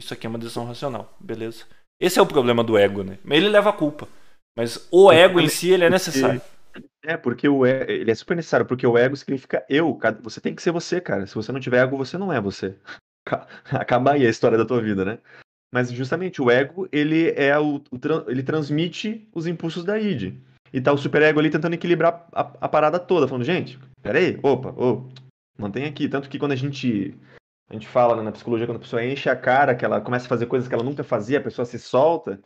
Isso aqui é uma decisão racional, beleza? Esse é o problema do ego, né? Ele leva a culpa. Mas o ego em si, ele é necessário. É, porque o ego, ele é super necessário, porque o ego significa eu. Você tem que ser você, cara. Se você não tiver ego, você não é você. Acaba aí a história da tua vida, né? Mas justamente o ego, ele é o, ele transmite os impulsos da id. E tá o superego ali tentando equilibrar a, a, parada toda, falando, gente, peraí, opa, ô, mantém aqui. Tanto que quando a gente a gente fala né, na psicologia, quando a pessoa enche a cara, que ela começa a fazer coisas que ela nunca fazia, a pessoa se solta,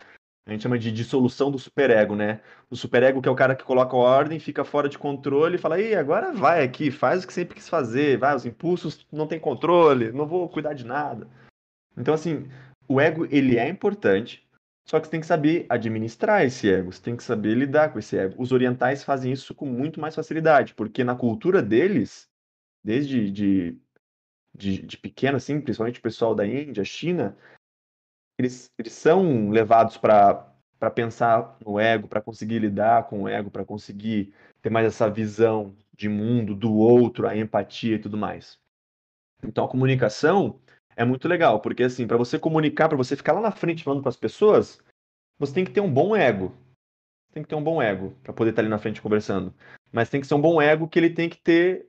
a gente chama de dissolução do superego, né? O superego que é o cara que coloca ordem, fica fora de controle e fala, ei, agora vai aqui, faz o que sempre quis fazer, vai, os impulsos não tem controle, não vou cuidar de nada. Então, assim, o ego, ele é importante, só que você tem que saber administrar esse ego, você tem que saber lidar com esse ego. Os orientais fazem isso com muito mais facilidade, porque na cultura deles, desde de, de, de pequeno, assim, principalmente o pessoal da Índia, China, eles, eles são levados para pensar no ego, para conseguir lidar com o ego, para conseguir ter mais essa visão de mundo, do outro, a empatia e tudo mais. Então a comunicação é muito legal, porque assim, para você comunicar, para você ficar lá na frente falando com as pessoas, você tem que ter um bom ego. Tem que ter um bom ego para poder estar ali na frente conversando. Mas tem que ser um bom ego que ele tem que ter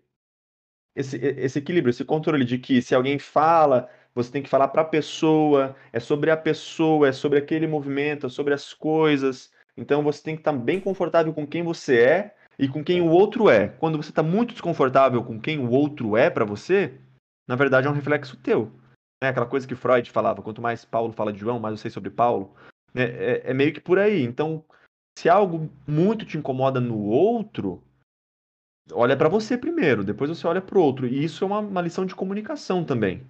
esse, esse equilíbrio, esse controle de que se alguém fala, você tem que falar para a pessoa, é sobre a pessoa, é sobre aquele movimento, é sobre as coisas. Então você tem que estar tá bem confortável com quem você é e com quem o outro é. Quando você está muito desconfortável com quem o outro é para você, na verdade é um reflexo teu. É aquela coisa que Freud falava, quanto mais Paulo fala de João, mais eu sei sobre Paulo. É, é, é meio que por aí. Então, se algo muito te incomoda no outro, olha para você primeiro, depois você olha para o outro. E isso é uma, uma lição de comunicação também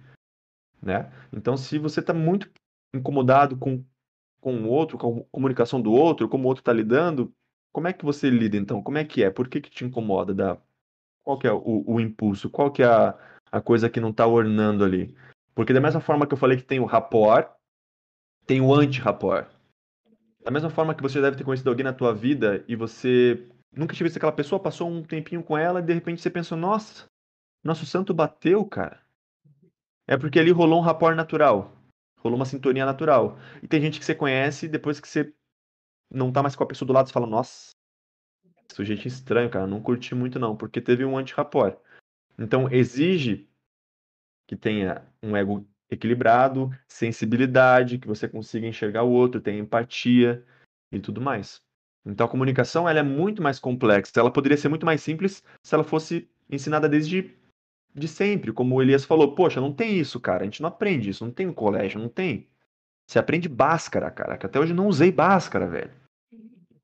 né? Então, se você está muito incomodado com, com o outro, com a comunicação do outro, como o outro está lidando, como é que você lida então? Como é que é? Por que, que te incomoda? Da... Qual que é o, o impulso? Qual que é a, a coisa que não está ornando ali? Porque da mesma forma que eu falei que tem o rapport, tem o anti-rapport. Da mesma forma que você deve ter conhecido alguém na tua vida e você nunca tinha visto aquela pessoa, passou um tempinho com ela e de repente você pensou, nossa, nosso santo bateu, cara. É porque ali rolou um rapport natural. Rolou uma sintonia natural. E tem gente que você conhece, depois que você não tá mais com a pessoa do lado, você fala, nossa, sujeito estranho, cara, não curti muito não, porque teve um anti-rapport. Então, exige que tenha um ego equilibrado, sensibilidade, que você consiga enxergar o outro, tenha empatia e tudo mais. Então, a comunicação ela é muito mais complexa. Ela poderia ser muito mais simples se ela fosse ensinada desde de sempre, como o Elias falou, poxa, não tem isso, cara, a gente não aprende isso, não tem no colégio, não tem. Você aprende Bhaskara, cara, que até hoje eu não usei Bhaskara, velho.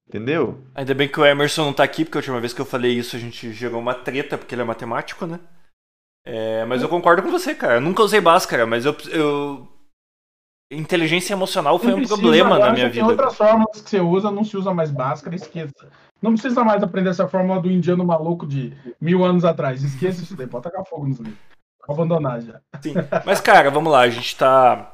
Entendeu? Ainda bem que o Emerson não tá aqui, porque a última vez que eu falei isso a gente gerou uma treta, porque ele é matemático, né? É, mas eu concordo com você, cara. Eu nunca usei Bhaskara, mas eu, eu... Inteligência emocional foi um problema na minha vida. Tem outras fórmulas que você usa, não se usa mais Bhaskara, esqueça. Não precisa mais aprender essa fórmula do indiano maluco de mil anos atrás. Esqueça isso daí, pode tacar fogo nos livros. Vou abandonar já. Sim. Mas, cara, vamos lá, a gente tá.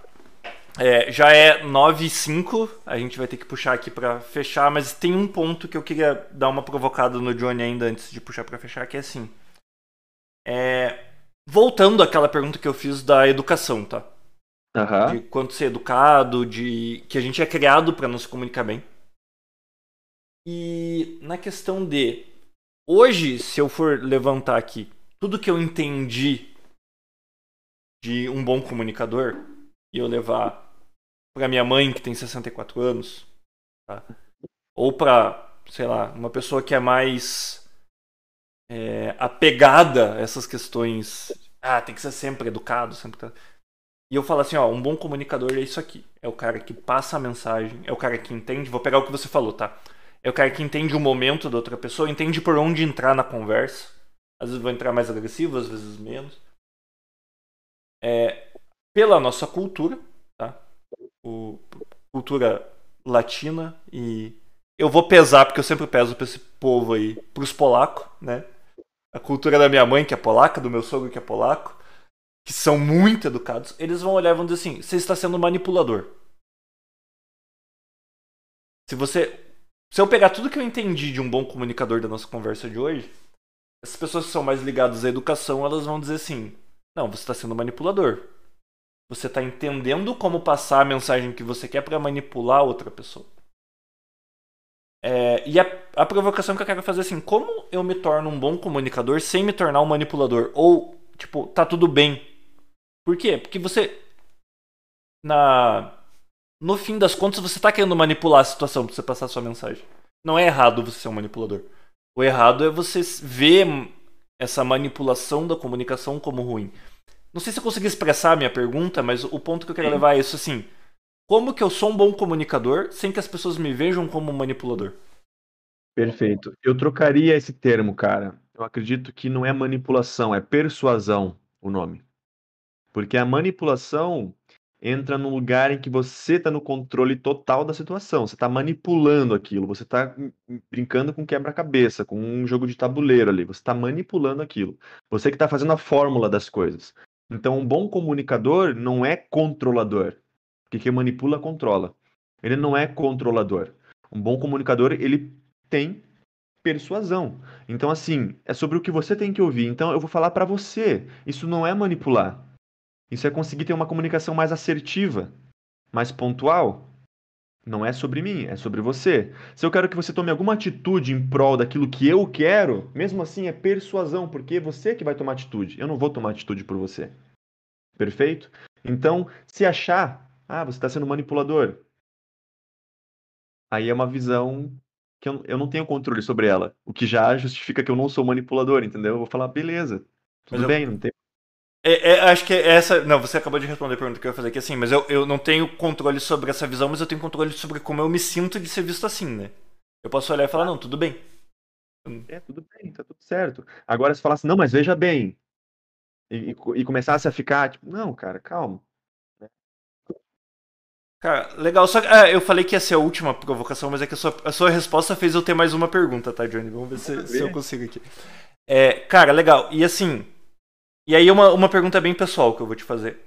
É, já é 9 e 5, a gente vai ter que puxar aqui para fechar, mas tem um ponto que eu queria dar uma provocada no Johnny ainda antes de puxar para fechar, que é assim. É, voltando àquela pergunta que eu fiz da educação, tá? Uhum. De quanto ser educado, de que a gente é criado para não se comunicar bem. E na questão de hoje, se eu for levantar aqui tudo que eu entendi de um bom comunicador e eu levar para minha mãe que tem 64 anos, tá? ou para, sei lá, uma pessoa que é mais é, apegada a essas questões ah, tem que ser sempre educado, sempre. E eu falo assim, ó, um bom comunicador é isso aqui. É o cara que passa a mensagem, é o cara que entende. Vou pegar o que você falou, tá? É o cara que entende o momento da outra pessoa, entende por onde entrar na conversa. Às vezes vou entrar mais agressivo, às vezes menos. É, pela nossa cultura, tá? O, cultura latina e eu vou pesar porque eu sempre peso para esse povo aí, pros polacos, né? A cultura da minha mãe que é polaca, do meu sogro que é polaco, que são muito educados, eles vão olhar e vão dizer assim: você está sendo manipulador. Se você se eu pegar tudo que eu entendi de um bom comunicador da nossa conversa de hoje, as pessoas que são mais ligadas à educação, elas vão dizer assim: não, você está sendo manipulador. Você está entendendo como passar a mensagem que você quer para manipular outra pessoa. É, e a, a, provocação que eu quero fazer é assim: como eu me torno um bom comunicador sem me tornar um manipulador? Ou, tipo, tá tudo bem. Por quê? Porque você. Na. No fim das contas, você está querendo manipular a situação para você passar a sua mensagem. Não é errado você ser um manipulador. O errado é você ver essa manipulação da comunicação como ruim. Não sei se eu consegui expressar a minha pergunta, mas o ponto que eu quero Sim. levar é isso assim. Como que eu sou um bom comunicador sem que as pessoas me vejam como um manipulador? Perfeito. Eu trocaria esse termo, cara. Eu acredito que não é manipulação, é persuasão o nome. Porque a manipulação entra num lugar em que você está no controle total da situação. Você está manipulando aquilo, você está brincando com quebra-cabeça, com um jogo de tabuleiro ali. Você está manipulando aquilo. Você que está fazendo a fórmula das coisas. Então, um bom comunicador não é controlador. Porque quem manipula, controla. Ele não é controlador. Um bom comunicador, ele tem persuasão. Então, assim, é sobre o que você tem que ouvir. Então, eu vou falar para você. Isso não é manipular. Isso é conseguir ter uma comunicação mais assertiva, mais pontual. Não é sobre mim, é sobre você. Se eu quero que você tome alguma atitude em prol daquilo que eu quero, mesmo assim é persuasão, porque é você que vai tomar atitude. Eu não vou tomar atitude por você. Perfeito? Então, se achar, ah, você está sendo manipulador, aí é uma visão que eu, eu não tenho controle sobre ela. O que já justifica que eu não sou manipulador, entendeu? Eu vou falar, beleza, tudo bem, não tem é, é, acho que essa. Não, você acabou de responder a pergunta que eu ia fazer aqui, assim, mas eu, eu não tenho controle sobre essa visão, mas eu tenho controle sobre como eu me sinto de ser visto assim, né? Eu posso olhar e falar, não, tudo bem. É, tudo bem, tá tudo certo. Agora, se falasse, não, mas veja bem, e, e começasse a ficar, tipo, não, cara, calma. Cara, legal. Só que é, eu falei que ia ser a última provocação, mas é que a sua, a sua resposta fez eu ter mais uma pergunta, tá, Johnny? Vamos ver se, se eu consigo aqui. É, cara, legal. E assim, e aí uma, uma pergunta bem pessoal que eu vou te fazer.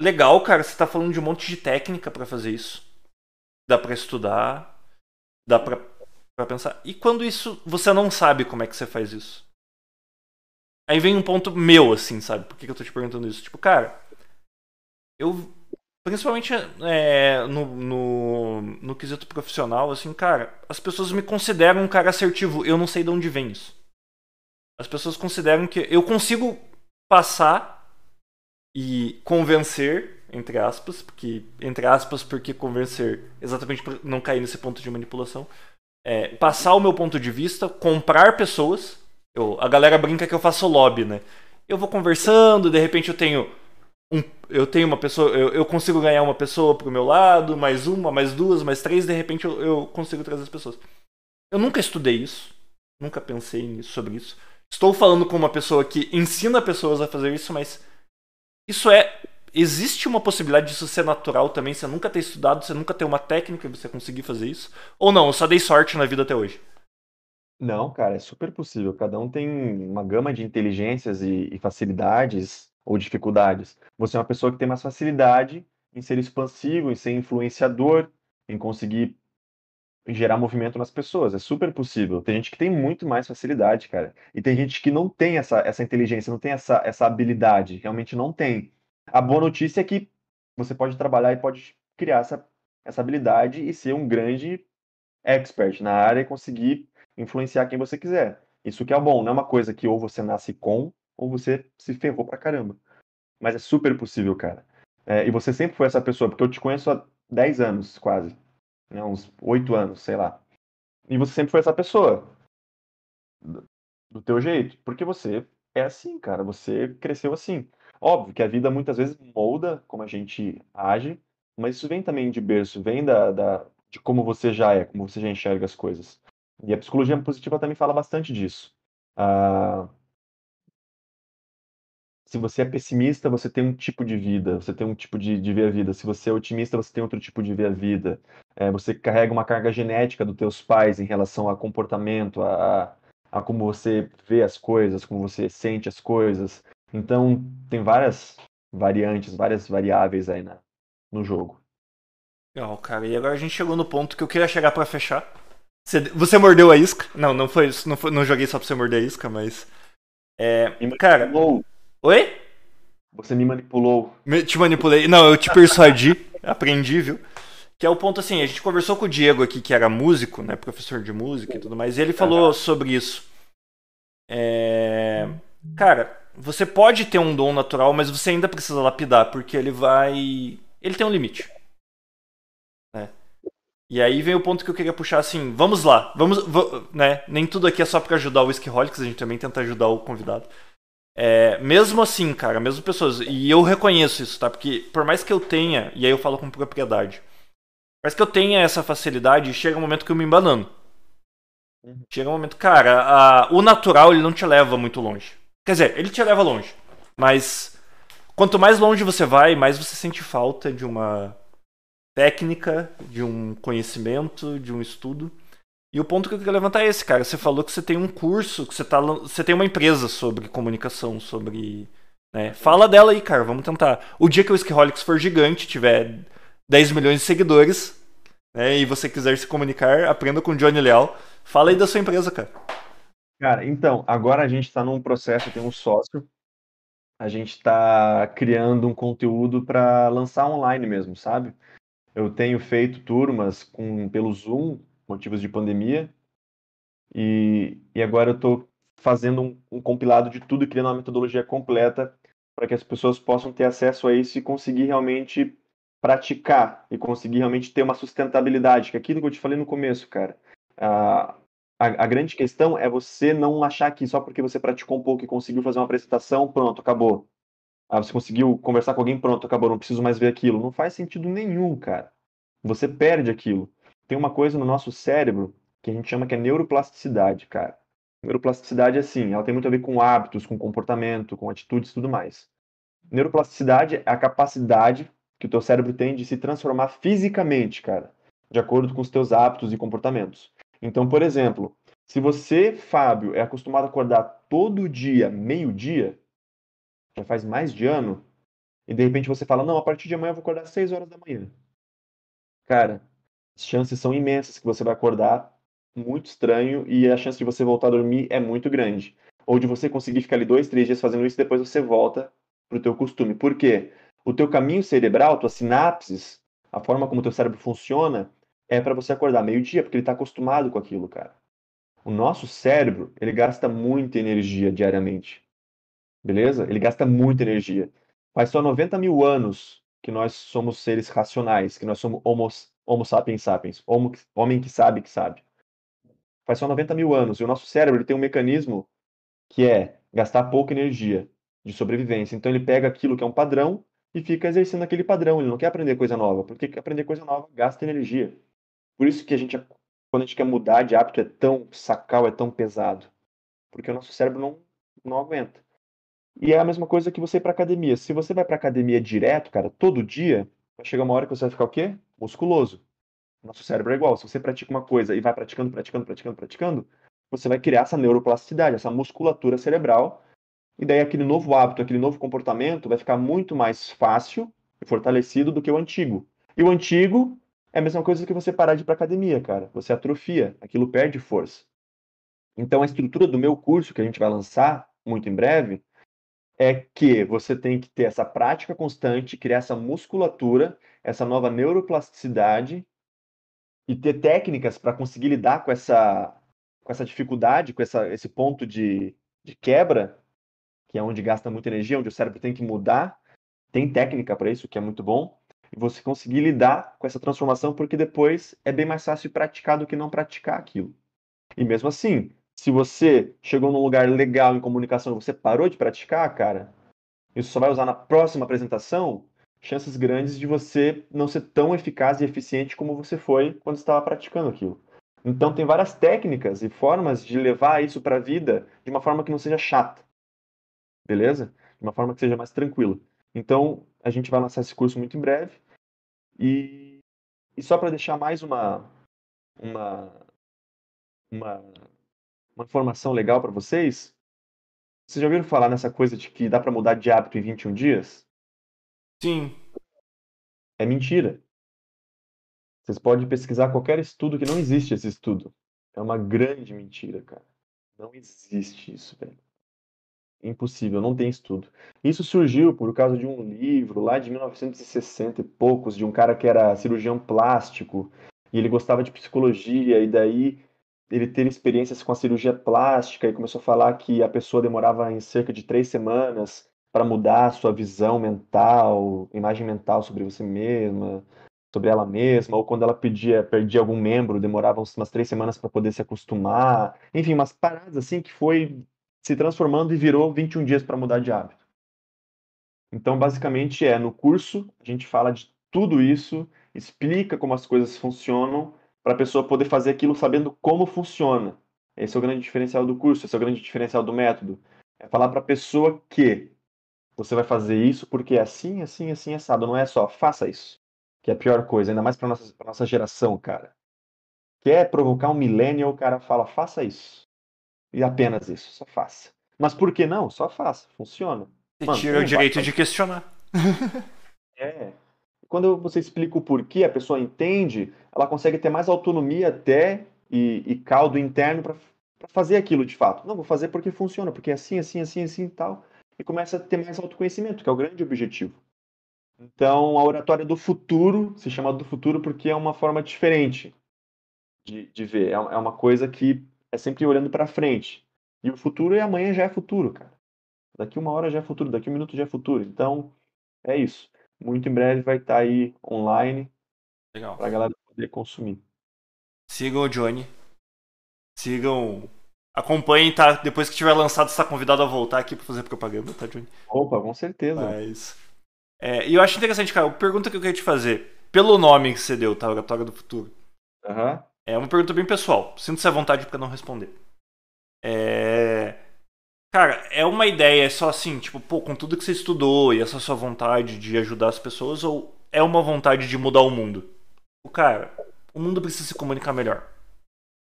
Legal, cara, você tá falando de um monte de técnica para fazer isso. Dá para estudar, dá pra, pra pensar. E quando isso você não sabe como é que você faz isso? Aí vem um ponto meu, assim, sabe? Por que, que eu tô te perguntando isso? Tipo, cara, eu. Principalmente é, no, no, no quesito profissional, assim, cara, as pessoas me consideram um cara assertivo. Eu não sei de onde vem isso. As pessoas consideram que eu consigo passar e convencer, entre aspas, porque entre aspas, porque convencer, exatamente para não cair nesse ponto de manipulação, é, passar o meu ponto de vista, comprar pessoas. Eu, a galera brinca que eu faço lobby, né? Eu vou conversando, de repente eu tenho um, eu tenho uma pessoa, eu, eu consigo ganhar uma pessoa pro meu lado, mais uma, mais duas, mais três, de repente eu, eu consigo trazer as pessoas. Eu nunca estudei isso, nunca pensei nisso, sobre isso. Estou falando com uma pessoa que ensina pessoas a fazer isso, mas isso é. Existe uma possibilidade disso ser natural também, você nunca ter estudado, você nunca ter uma técnica e você conseguir fazer isso? Ou não, eu só dei sorte na vida até hoje? Não, cara, é super possível. Cada um tem uma gama de inteligências e, e facilidades ou dificuldades. Você é uma pessoa que tem mais facilidade em ser expansivo, em ser influenciador, em conseguir gerar movimento nas pessoas. É super possível. Tem gente que tem muito mais facilidade, cara. E tem gente que não tem essa, essa inteligência, não tem essa, essa habilidade. Realmente não tem. A boa notícia é que você pode trabalhar e pode criar essa, essa habilidade e ser um grande expert na área e conseguir influenciar quem você quiser. Isso que é bom, não é uma coisa que ou você nasce com ou você se ferrou pra caramba. Mas é super possível, cara. É, e você sempre foi essa pessoa, porque eu te conheço há 10 anos, quase né, uns oito anos, sei lá. E você sempre foi essa pessoa. Do, teu jeito. Porque você é assim, cara. Você cresceu assim. Óbvio que a vida muitas vezes molda como a gente age, mas isso vem também de berço, vem da, da, de como você já é, como você já enxerga as coisas. E a psicologia positiva também fala bastante disso. Ah, se você é pessimista, você tem um tipo de vida, você tem um tipo de, de ver a vida. Se você é otimista, você tem outro tipo de ver a vida. É, você carrega uma carga genética dos teus pais em relação a comportamento, a, a como você vê as coisas, como você sente as coisas. Então, tem várias variantes, várias variáveis aí na, no jogo. Legal, cara. E agora a gente chegou no ponto que eu queria chegar para fechar. Você, você, mordeu a isca? Não, não foi isso. Não, foi, não joguei só pra você morder a isca, mas. É, cara. Oi? Você me manipulou. Me, te manipulei. Não, eu te persuadi. aprendi, viu? Que é o ponto assim, a gente conversou com o Diego aqui, que era músico, né? Professor de música e tudo mais, e ele falou sobre isso. É... Cara, você pode ter um dom natural, mas você ainda precisa lapidar, porque ele vai. Ele tem um limite. Né? E aí vem o ponto que eu queria puxar assim, vamos lá, vamos, né? Nem tudo aqui é só para ajudar o Whiskyholics, a gente também tenta ajudar o convidado. É, mesmo assim, cara, mesmo pessoas. E eu reconheço isso, tá? Porque por mais que eu tenha, e aí eu falo com propriedade, por mais que eu tenha essa facilidade, chega um momento que eu me embanando. Uhum. Chega um momento, cara, a, o natural ele não te leva muito longe. Quer dizer, ele te leva longe. Mas quanto mais longe você vai, mais você sente falta de uma técnica, de um conhecimento, de um estudo. E o ponto que eu queria levantar é esse, cara. Você falou que você tem um curso, que você, tá, você tem uma empresa sobre comunicação, sobre. Né? Fala dela aí, cara. Vamos tentar. O dia que o Skiholics for gigante, tiver 10 milhões de seguidores, né, e você quiser se comunicar, aprenda com o Johnny Leal. Fala aí da sua empresa, cara. Cara, então, agora a gente está num processo, tem um sócio, a gente está criando um conteúdo para lançar online mesmo, sabe? Eu tenho feito turmas com, pelo Zoom motivos de pandemia. E, e agora eu estou fazendo um, um, compilado de tudo e criando uma metodologia completa para que as pessoas possam ter acesso a isso e conseguir realmente praticar e conseguir realmente ter uma sustentabilidade, que é aquilo que eu te falei no começo, cara. A, a, a, grande questão é você não achar que só porque você praticou um pouco e conseguiu fazer uma apresentação, pronto, acabou. Ah, você conseguiu conversar com alguém, pronto, acabou, não preciso mais ver aquilo. Não faz sentido nenhum, cara. Você perde aquilo tem uma coisa no nosso cérebro que a gente chama que é neuroplasticidade, cara. Neuroplasticidade, assim, ela tem muito a ver com hábitos, com comportamento, com atitudes e tudo mais. Neuroplasticidade é a capacidade que o teu cérebro tem de se transformar fisicamente, cara, de acordo com os teus hábitos e comportamentos. Então, por exemplo, se você, Fábio, é acostumado a acordar todo dia, meio-dia, já faz mais de ano, e de repente você fala, não, a partir de amanhã eu vou acordar às 6 horas da manhã. Cara, as chances são imensas que você vai acordar muito estranho e a chance de você voltar a dormir é muito grande. Ou de você conseguir ficar ali dois, três dias fazendo isso e depois você volta para o teu costume. Por quê? O teu caminho cerebral, tuas sinapses, a forma como o teu cérebro funciona, é para você acordar meio-dia, porque ele está acostumado com aquilo, cara. O nosso cérebro, ele gasta muita energia diariamente. Beleza? Ele gasta muita energia. Faz só 90 mil anos que nós somos seres racionais, que nós somos homos Homo sapiens sapiens, homo, homem que sabe que sabe. Faz só 90 mil anos. E o nosso cérebro ele tem um mecanismo que é gastar pouca energia de sobrevivência. Então ele pega aquilo que é um padrão e fica exercendo aquele padrão. Ele não quer aprender coisa nova, porque aprender coisa nova gasta energia. Por isso que a gente, quando a gente quer mudar de hábito, é tão sacal, é tão pesado. Porque o nosso cérebro não, não aguenta. E é a mesma coisa que você ir para academia. Se você vai para academia direto, cara, todo dia, vai chegar uma hora que você vai ficar o quê? Musculoso. Nosso cérebro é igual. Se você pratica uma coisa e vai praticando, praticando, praticando, praticando, você vai criar essa neuroplasticidade, essa musculatura cerebral. E daí aquele novo hábito, aquele novo comportamento vai ficar muito mais fácil e fortalecido do que o antigo. E o antigo é a mesma coisa que você parar de ir para academia, cara. Você atrofia, aquilo perde força. Então a estrutura do meu curso que a gente vai lançar muito em breve é que você tem que ter essa prática constante, criar essa musculatura, essa nova neuroplasticidade e ter técnicas para conseguir lidar com essa, com essa dificuldade, com essa, esse ponto de, de quebra, que é onde gasta muita energia, onde o cérebro tem que mudar. Tem técnica para isso, que é muito bom. E você conseguir lidar com essa transformação, porque depois é bem mais fácil praticar do que não praticar aquilo. E mesmo assim, Se você chegou num lugar legal em comunicação e você parou de praticar, cara, isso só vai usar na próxima apresentação, chances grandes de você não ser tão eficaz e eficiente como você foi quando estava praticando aquilo. Então tem várias técnicas e formas de levar isso para a vida de uma forma que não seja chata. Beleza? De uma forma que seja mais tranquila. Então, a gente vai lançar esse curso muito em breve. E, e só para deixar mais uma, uma, uma, uma informação legal para vocês, vocês já ouviram falar nessa coisa de que dá para mudar de hábito em 21 dias? Sim. É mentira. Vocês podem pesquisar qualquer estudo que não existe esse estudo. É uma grande mentira, cara. Não existe isso, velho. Impossível, não tem estudo. Isso surgiu por causa de um livro lá de 1960 e poucos, de um cara que era cirurgião plástico e ele gostava de psicologia, e daí ele teve experiências com a cirurgia plástica e começou a falar que a pessoa demorava em cerca de três semanas para mudar a sua visão mental, imagem mental sobre você mesma, sobre ela mesma, ou quando ela pedia, perdia algum membro, demorava umas três semanas para poder se acostumar. Enfim, umas paradas assim que foi se transformando e virou 21 dias para mudar de hábito. Então, basicamente, é no curso a gente fala de tudo isso, explica como as coisas funcionam, para a pessoa poder fazer aquilo sabendo como funciona. Esse é o grande diferencial do curso, esse é o grande diferencial do método. É falar para a pessoa que você vai fazer isso porque é assim, assim, assim, assado. Não é só faça isso, que é a pior coisa, ainda mais para nossa, nossa geração, cara. Quer provocar um millennial, o cara fala, faça isso. E apenas isso, só faça. Mas por que não? Só faça, funciona. Você tira o direito de questionar. é. Quando você explica o porquê, a pessoa entende, ela consegue ter mais autonomia até e, e caldo interno para fazer aquilo de fato. Não, vou fazer porque funciona, porque é assim, assim, assim, assim e tal. E começa a ter mais autoconhecimento, que é o grande objetivo. Então, a oratória do futuro se chama do futuro porque é uma forma diferente de, de ver. É, é uma coisa que é sempre olhando para frente. E o futuro é amanhã já é futuro, cara. Daqui uma hora já é futuro, daqui um minuto já é futuro. Então, é isso. Muito em breve vai estar tá aí online Legal. pra galera poder consumir. Sigam o Johnny. Sigam. Acompanhem, tá? Depois que tiver lançado, você está convidado a voltar aqui para fazer propaganda, tá, Johnny? Opa, com certeza. Mas. É, e eu acho interessante, cara, a pergunta que eu queria te fazer. Pelo nome que você deu, tá? Oratória do Futuro. Uhum. É uma pergunta bem pessoal. Sinto-se à vontade para não responder. É... Cara, é uma ideia só assim, tipo, pô, com tudo que você estudou e essa sua vontade de ajudar as pessoas, ou é uma vontade de mudar o mundo? O cara, o mundo precisa se comunicar melhor.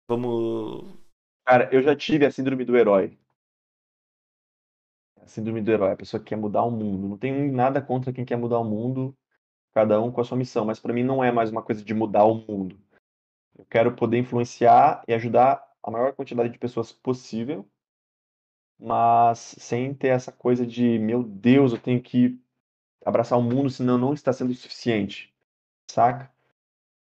Vamos. Cara, eu já tive a síndrome do herói. A síndrome do herói, a pessoa que quer mudar o mundo. Não tem nada contra quem quer mudar o mundo, cada um com a sua missão, mas para mim não é mais uma coisa de mudar o mundo. Eu quero poder influenciar e ajudar a maior quantidade de pessoas possível, mas sem ter essa coisa de, meu Deus, eu tenho que abraçar o mundo, senão não está sendo suficiente. Saca?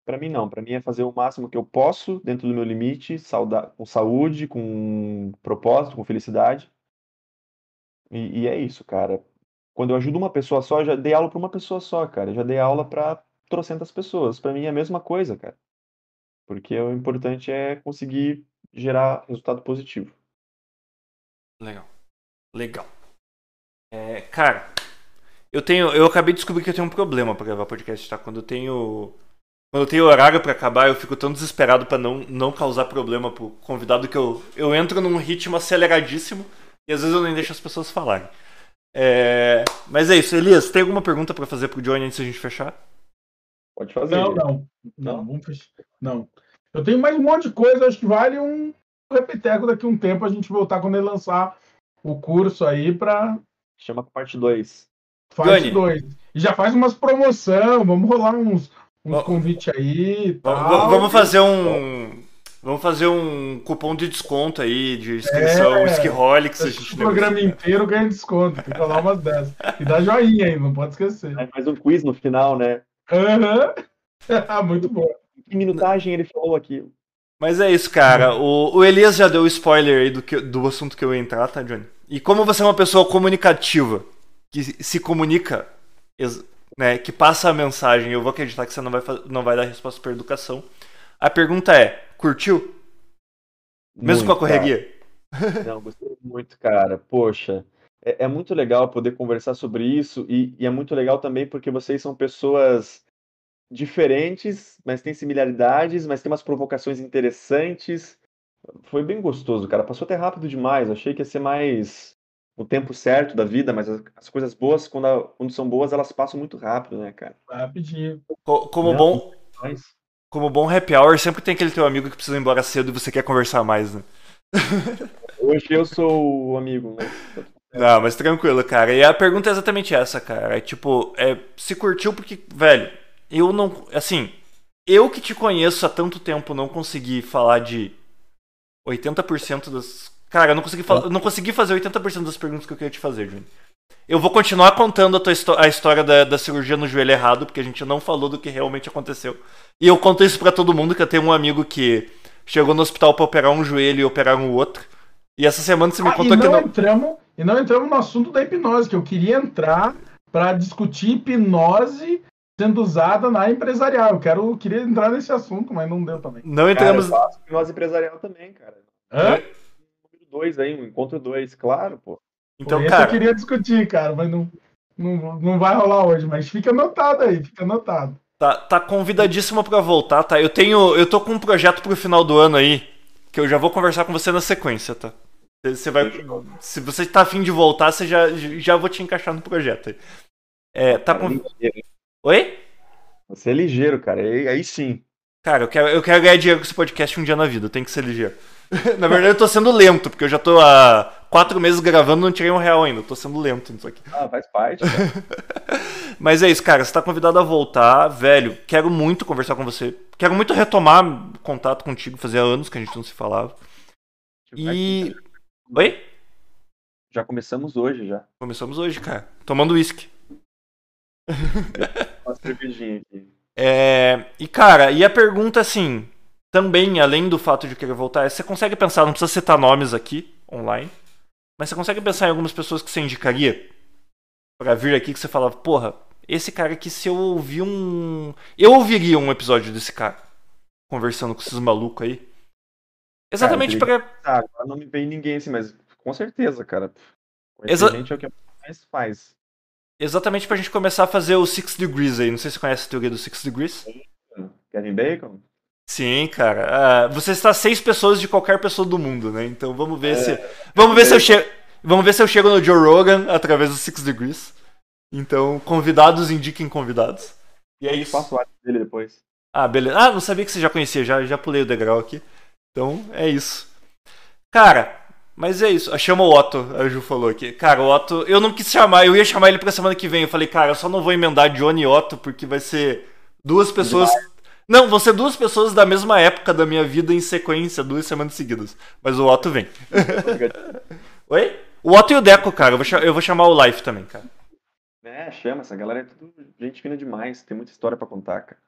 Para mim não, para mim é fazer o máximo que eu posso dentro do meu limite, com saúde, com propósito, com felicidade. E, e, é isso, cara. Quando eu ajudo uma pessoa só, eu já dei aula para uma pessoa só, cara. Eu já dei aula para trocentas pessoas. Para mim é a mesma coisa, cara. Porque o importante é conseguir gerar resultado positivo. Legal. Legal. É, cara, eu tenho. Eu acabei de descobrir que eu tenho um problema para gravar podcast, tá? Quando eu tenho. Quando eu tenho horário para acabar, eu fico tão desesperado para não, não causar problema pro convidado que eu, eu entro num ritmo aceleradíssimo e às vezes eu nem deixo as pessoas falarem. É, mas é isso, Elias, tem alguma pergunta para fazer pro Johnny antes de a gente fechar? Pode fazer. Não, não. Não. Não. Eu tenho mais um monte de coisa, acho que vale um repeteco daqui a um tempo a gente voltar quando ele lançar o curso aí para Chama parte 2. Parte 2. E já faz umas promoção, vamos rolar uns, uns convites aí. Tal. Vamos fazer um. Vamos fazer um cupom de desconto aí, de inscrição é, Skiholics. A gente o programa inteiro ganha desconto. Tem que rolar umas dessas. E dá joinha aí, não pode esquecer. Aí faz um quiz no final, né? Aham. Uhum. Muito bom. Que minutagem ele falou aquilo. Mas é isso, cara. O, o Elias já deu spoiler aí do, que, do assunto que eu ia entrar, tá, Johnny? E como você é uma pessoa comunicativa, que se comunica, né, que passa a mensagem, eu vou acreditar que você não vai, não vai dar resposta para educação. A pergunta é: curtiu? Mesmo Muito, com a correria? Não, gostei muito, cara. Poxa, é, é muito legal poder conversar sobre isso e, e é muito legal também porque vocês são pessoas diferentes, mas têm similaridades, mas têm umas provocações interessantes. Foi bem gostoso, cara. Passou até rápido demais. Achei que ia ser mais o tempo certo da vida, mas as, as coisas boas, quando, a- quando são boas, elas passam muito rápido, né, cara? Rapidinho. Co- Como Não. bom, Mas, como bom happy hour, sempre tem aquele teu amigo que precisa ir embora cedo e você quer conversar mais, né? hoje eu sou o amigo, né? Não, mas tranquilo, cara. E a pergunta é exatamente essa, cara. É tipo, é, se curtiu porque, velho, eu não. Assim, eu que te conheço há tanto tempo não consegui falar de 80% das. Cara, eu não consegui, falar, eu não consegui fazer 80% das perguntas que eu queria te fazer, Júnior. Eu vou continuar contando a, tua a história da, da cirurgia no joelho errado, porque a gente não falou do que realmente aconteceu. E eu conto isso pra todo mundo, que eu tenho um amigo que chegou no hospital pra operar um joelho e operar um outro. E essa semana você me Ah, e, contou que não não. entramos, e não entramos no assunto da hipnose, que eu queria entrar para discutir hipnose sendo usada na empresarial. Eu quero, eu queria entrar nesse assunto, mas não deu também. Não Cara, entramos. eu faço hipnose empresarial também, cara. Hã? Número dois aí, um encontro dois, claro, pô. Então, Esse cara. eu queria discutir, cara, mas não, não, não vai rolar hoje. Mas fica anotado aí, fica anotado. Tá, tá convidadíssimo pra voltar, tá? Eu tenho. Eu tô com um projeto pro final do ano aí. Que eu já vou conversar com você na sequência, tá? Você vai. Se você tá afim de voltar, você já, já vou te encaixar no projeto aí. É, tá com. Oi? Você é ligeiro, cara. Aí, aí sim. Cara, eu quero, eu quero ganhar dinheiro com esse podcast um dia na vida, tem que ser ligeiro. na verdade, eu tô sendo lento, porque eu já tô há quatro meses gravando e não tirei um real ainda. Eu tô sendo lento nisso aqui. Ah, faz parte. Mas é isso, cara. Você tá convidado a voltar, velho. Quero muito conversar com você. Quero muito retomar contato contigo. Fazia anos que a gente não se falava. E. Oi? Já começamos hoje, já. Começamos hoje, cara. Tomando uísque. Uma cervejinha aqui. É... E, cara, e a pergunta, assim, também, além do fato de querer voltar, é: você consegue pensar, não precisa citar nomes aqui, online, mas você consegue pensar em algumas pessoas que você indicaria pra vir aqui que você falava, porra, esse cara aqui, se eu ouvir um. Eu ouviria um episódio desse cara, conversando com esses malucos aí. Exatamente pra. Ah, agora não me veio ninguém assim, mas com certeza, cara. Conhecer Exa- gente é o que mais faz. Exatamente pra gente começar a fazer o Six Degrees aí. Não sei se você conhece a teoria do Six Degrees. Kevin Bacon? Sim, cara. Ah, você está a seis pessoas de qualquer pessoa do mundo, né? Então vamos ver se. Vamos ver se eu chego. Vamos ver se eu chego no Joe Rogan através do Six Degrees. Então, convidados indiquem convidados. E é Eu isso. faço o dele depois. Ah, beleza. Ah, não sabia que você já conhecia, já, já pulei o degrau aqui. Então, é isso. Cara, mas é isso. Chama o Otto, a Ju falou aqui. Cara, o Otto, eu não quis chamar, eu ia chamar ele pra semana que vem. Eu falei, cara, eu só não vou emendar Johnny e Otto, porque vai ser duas pessoas. Não, vão ser duas pessoas da mesma época da minha vida em sequência, duas semanas seguidas. Mas o Otto vem. Oi? O Otto e o Deco, cara. Eu vou, cha- eu vou chamar o Life também, cara. É, chama, essa galera é tudo gente fina demais, tem muita história pra contar, cara.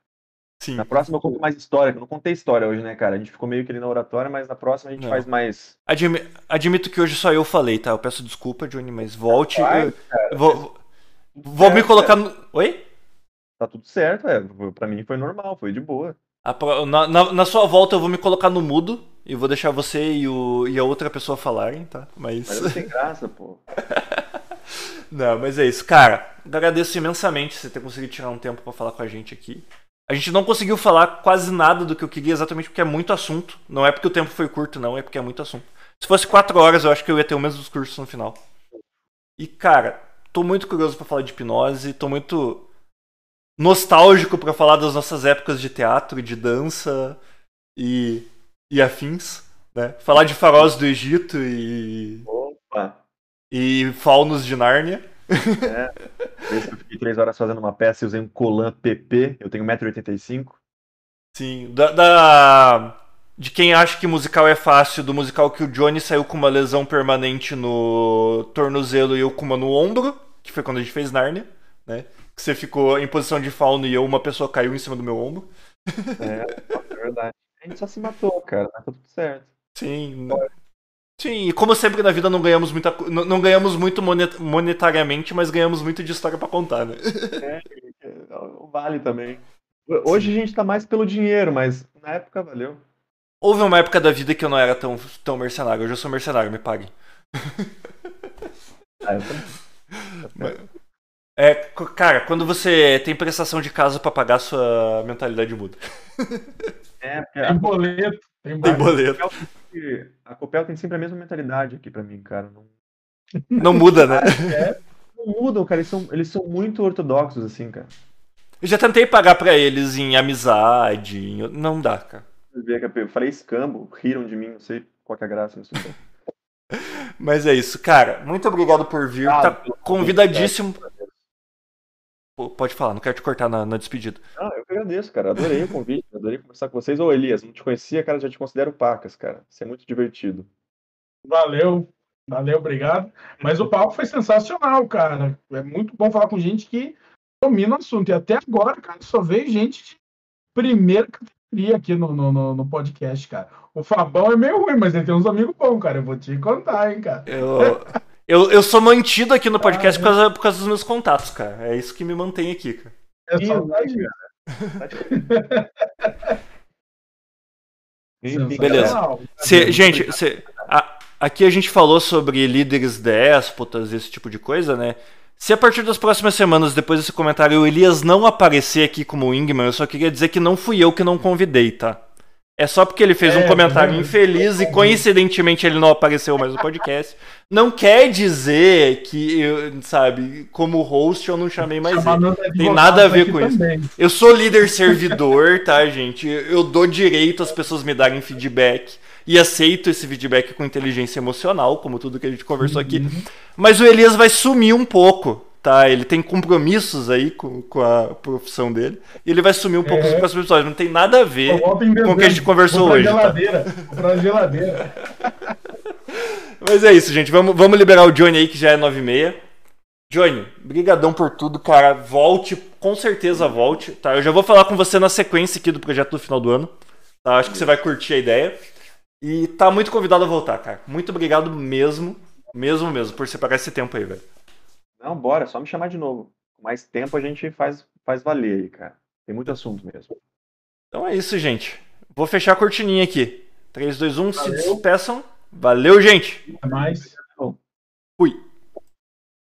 Sim. Na próxima eu conto mais história, que eu não contei história hoje, né, cara? A gente ficou meio que ali na oratória, mas na próxima a gente Não. faz mais. Admi- admito que hoje só eu falei, tá? Eu peço desculpa, Johnny, mas volte. Vai, eu- vou vou me certo, colocar no. Oi? Tá tudo certo, é. Pra mim foi normal, foi de boa. Na, na- na sua volta eu vou me colocar no mudo e vou deixar você e, o, e a outra pessoa falarem, tá? Mas. Mas tem graça, pô. Não, mas é isso. Cara, agradeço imensamente você ter conseguido tirar um tempo pra falar com a gente aqui. A gente não conseguiu falar quase nada do que eu queria, exatamente porque é muito assunto. Não é porque o tempo foi curto, não, é porque é muito assunto. Se fosse quatro horas, eu acho que eu ia ter o mesmo discurso no final. E, cara, tô muito curioso pra falar de hipnose, tô muito nostálgico pra falar das nossas épocas de teatro, de dança e, e afins. Né? Falar de faróis do Egito e, Opa! e faunos de Nárnia. Que eu fiquei três horas fazendo uma peça e usei um Colan PP, eu tenho 1,85m. Sim, da, da- de quem acha que musical é fácil, do musical que o Johnny saiu com uma lesão permanente no tornozelo e eu com uma no ombro, que foi quando a gente fez Narnia, né? Que você ficou em posição de fauno e eu, uma pessoa caiu em cima do meu ombro. É, é verdade. A gente só se matou, cara, mas tá tudo certo. Sim. Sim, e como sempre na vida não ganhamos muita não, não ganhamos muito monet- monetariamente, mas ganhamos muito de história pra contar, né? É, vale também. Hoje a gente tá mais pelo dinheiro, mas na época valeu. Houve uma época da vida que eu não era tão, tão mercenário. Hoje eu sou mercenário, me paguem. Ah, eu também. É, cara, quando você tem prestação de casa pra pagar, sua mentalidade muda. É, Tem a, boleto, tem, Tem boleto. a Copel tem sempre a mesma mentalidade aqui pra mim, cara. Não, Não muda, né? não mudam, cara. Eles são, eles são muito ortodoxos, assim, cara. Eu já tentei pagar pra eles em amizade. em- Não dá, cara. Eu falei escambo, riram de mim, não sei qual que é a graça, mas tudo bem. Mas é isso, cara. Muito obrigado por vir. Ah, tá convidadíssimo. Pode falar, não quero te cortar na, na despedida. Ah, eu que agradeço, cara. Adorei o convite, adorei conversar com vocês. Ô, Elias, não te conhecia, cara, já te considero pacas, cara. Isso é muito divertido. Valeu, valeu, obrigado. Mas o papo foi sensacional, cara. É muito bom falar com gente que domina o assunto. E até agora, cara, só veio gente de primeira categoria aqui no, no, no- no podcast, cara. O Fabão é meio ruim, mas ele tem uns amigos bons, cara. Eu vou te contar, hein, cara. Eu, eu, eu sou mantido aqui no podcast por causa, por causa dos meus contatos, cara. É isso que me mantém aqui, cara. É daí. Enfim, Beleza. Cê- gente, cê- a- aqui a gente falou sobre líderes déspotas, esse tipo de coisa, né? Se a partir das próximas semanas, depois desse comentário, o Elias não aparecer aqui como Wingman, eu só queria dizer que não fui eu que não convidei, tá? É só porque ele fez É, um comentário tá infeliz e coincidentemente ele não apareceu mais no podcast. Não quer dizer que, eu, sabe, como host eu não chamei mais ele. Chamar meus advogados nada a ver aqui com isso. também. Eu sou líder servidor, tá, gente? Eu dou direito às pessoas me darem feedback e aceito esse feedback com inteligência emocional, como tudo que a gente conversou aqui. Uhum. Mas o Elias vai sumir um pouco, tá? Ele tem compromissos aí com, com a profissão dele e ele vai sumir um pouco É. nos próximos episódios. Não tem nada a ver com o que a gente conversou Vou hoje. Tá? Geladeira. Vou pra geladeira. Mas é isso, gente. Vamos, vamos liberar o Johnny aí, que já é 9 e meia. Johnny, brigadão por tudo, cara. Volte, com certeza volte, tá? Eu já vou falar com você na sequência aqui do projeto do final do ano. Tá? Acho que você vai curtir a ideia. E tá muito convidado a voltar, cara. Muito obrigado mesmo, mesmo mesmo, por separar esse tempo aí, velho. Não, bora, só me chamar de novo. Com mais tempo a gente faz, faz valer aí, cara. Tem muito assunto mesmo. Então é isso, gente. Vou fechar a cortininha aqui. 3, 2, 1, se Valeu. despeçam. Valeu, gente! Até mais. Bom,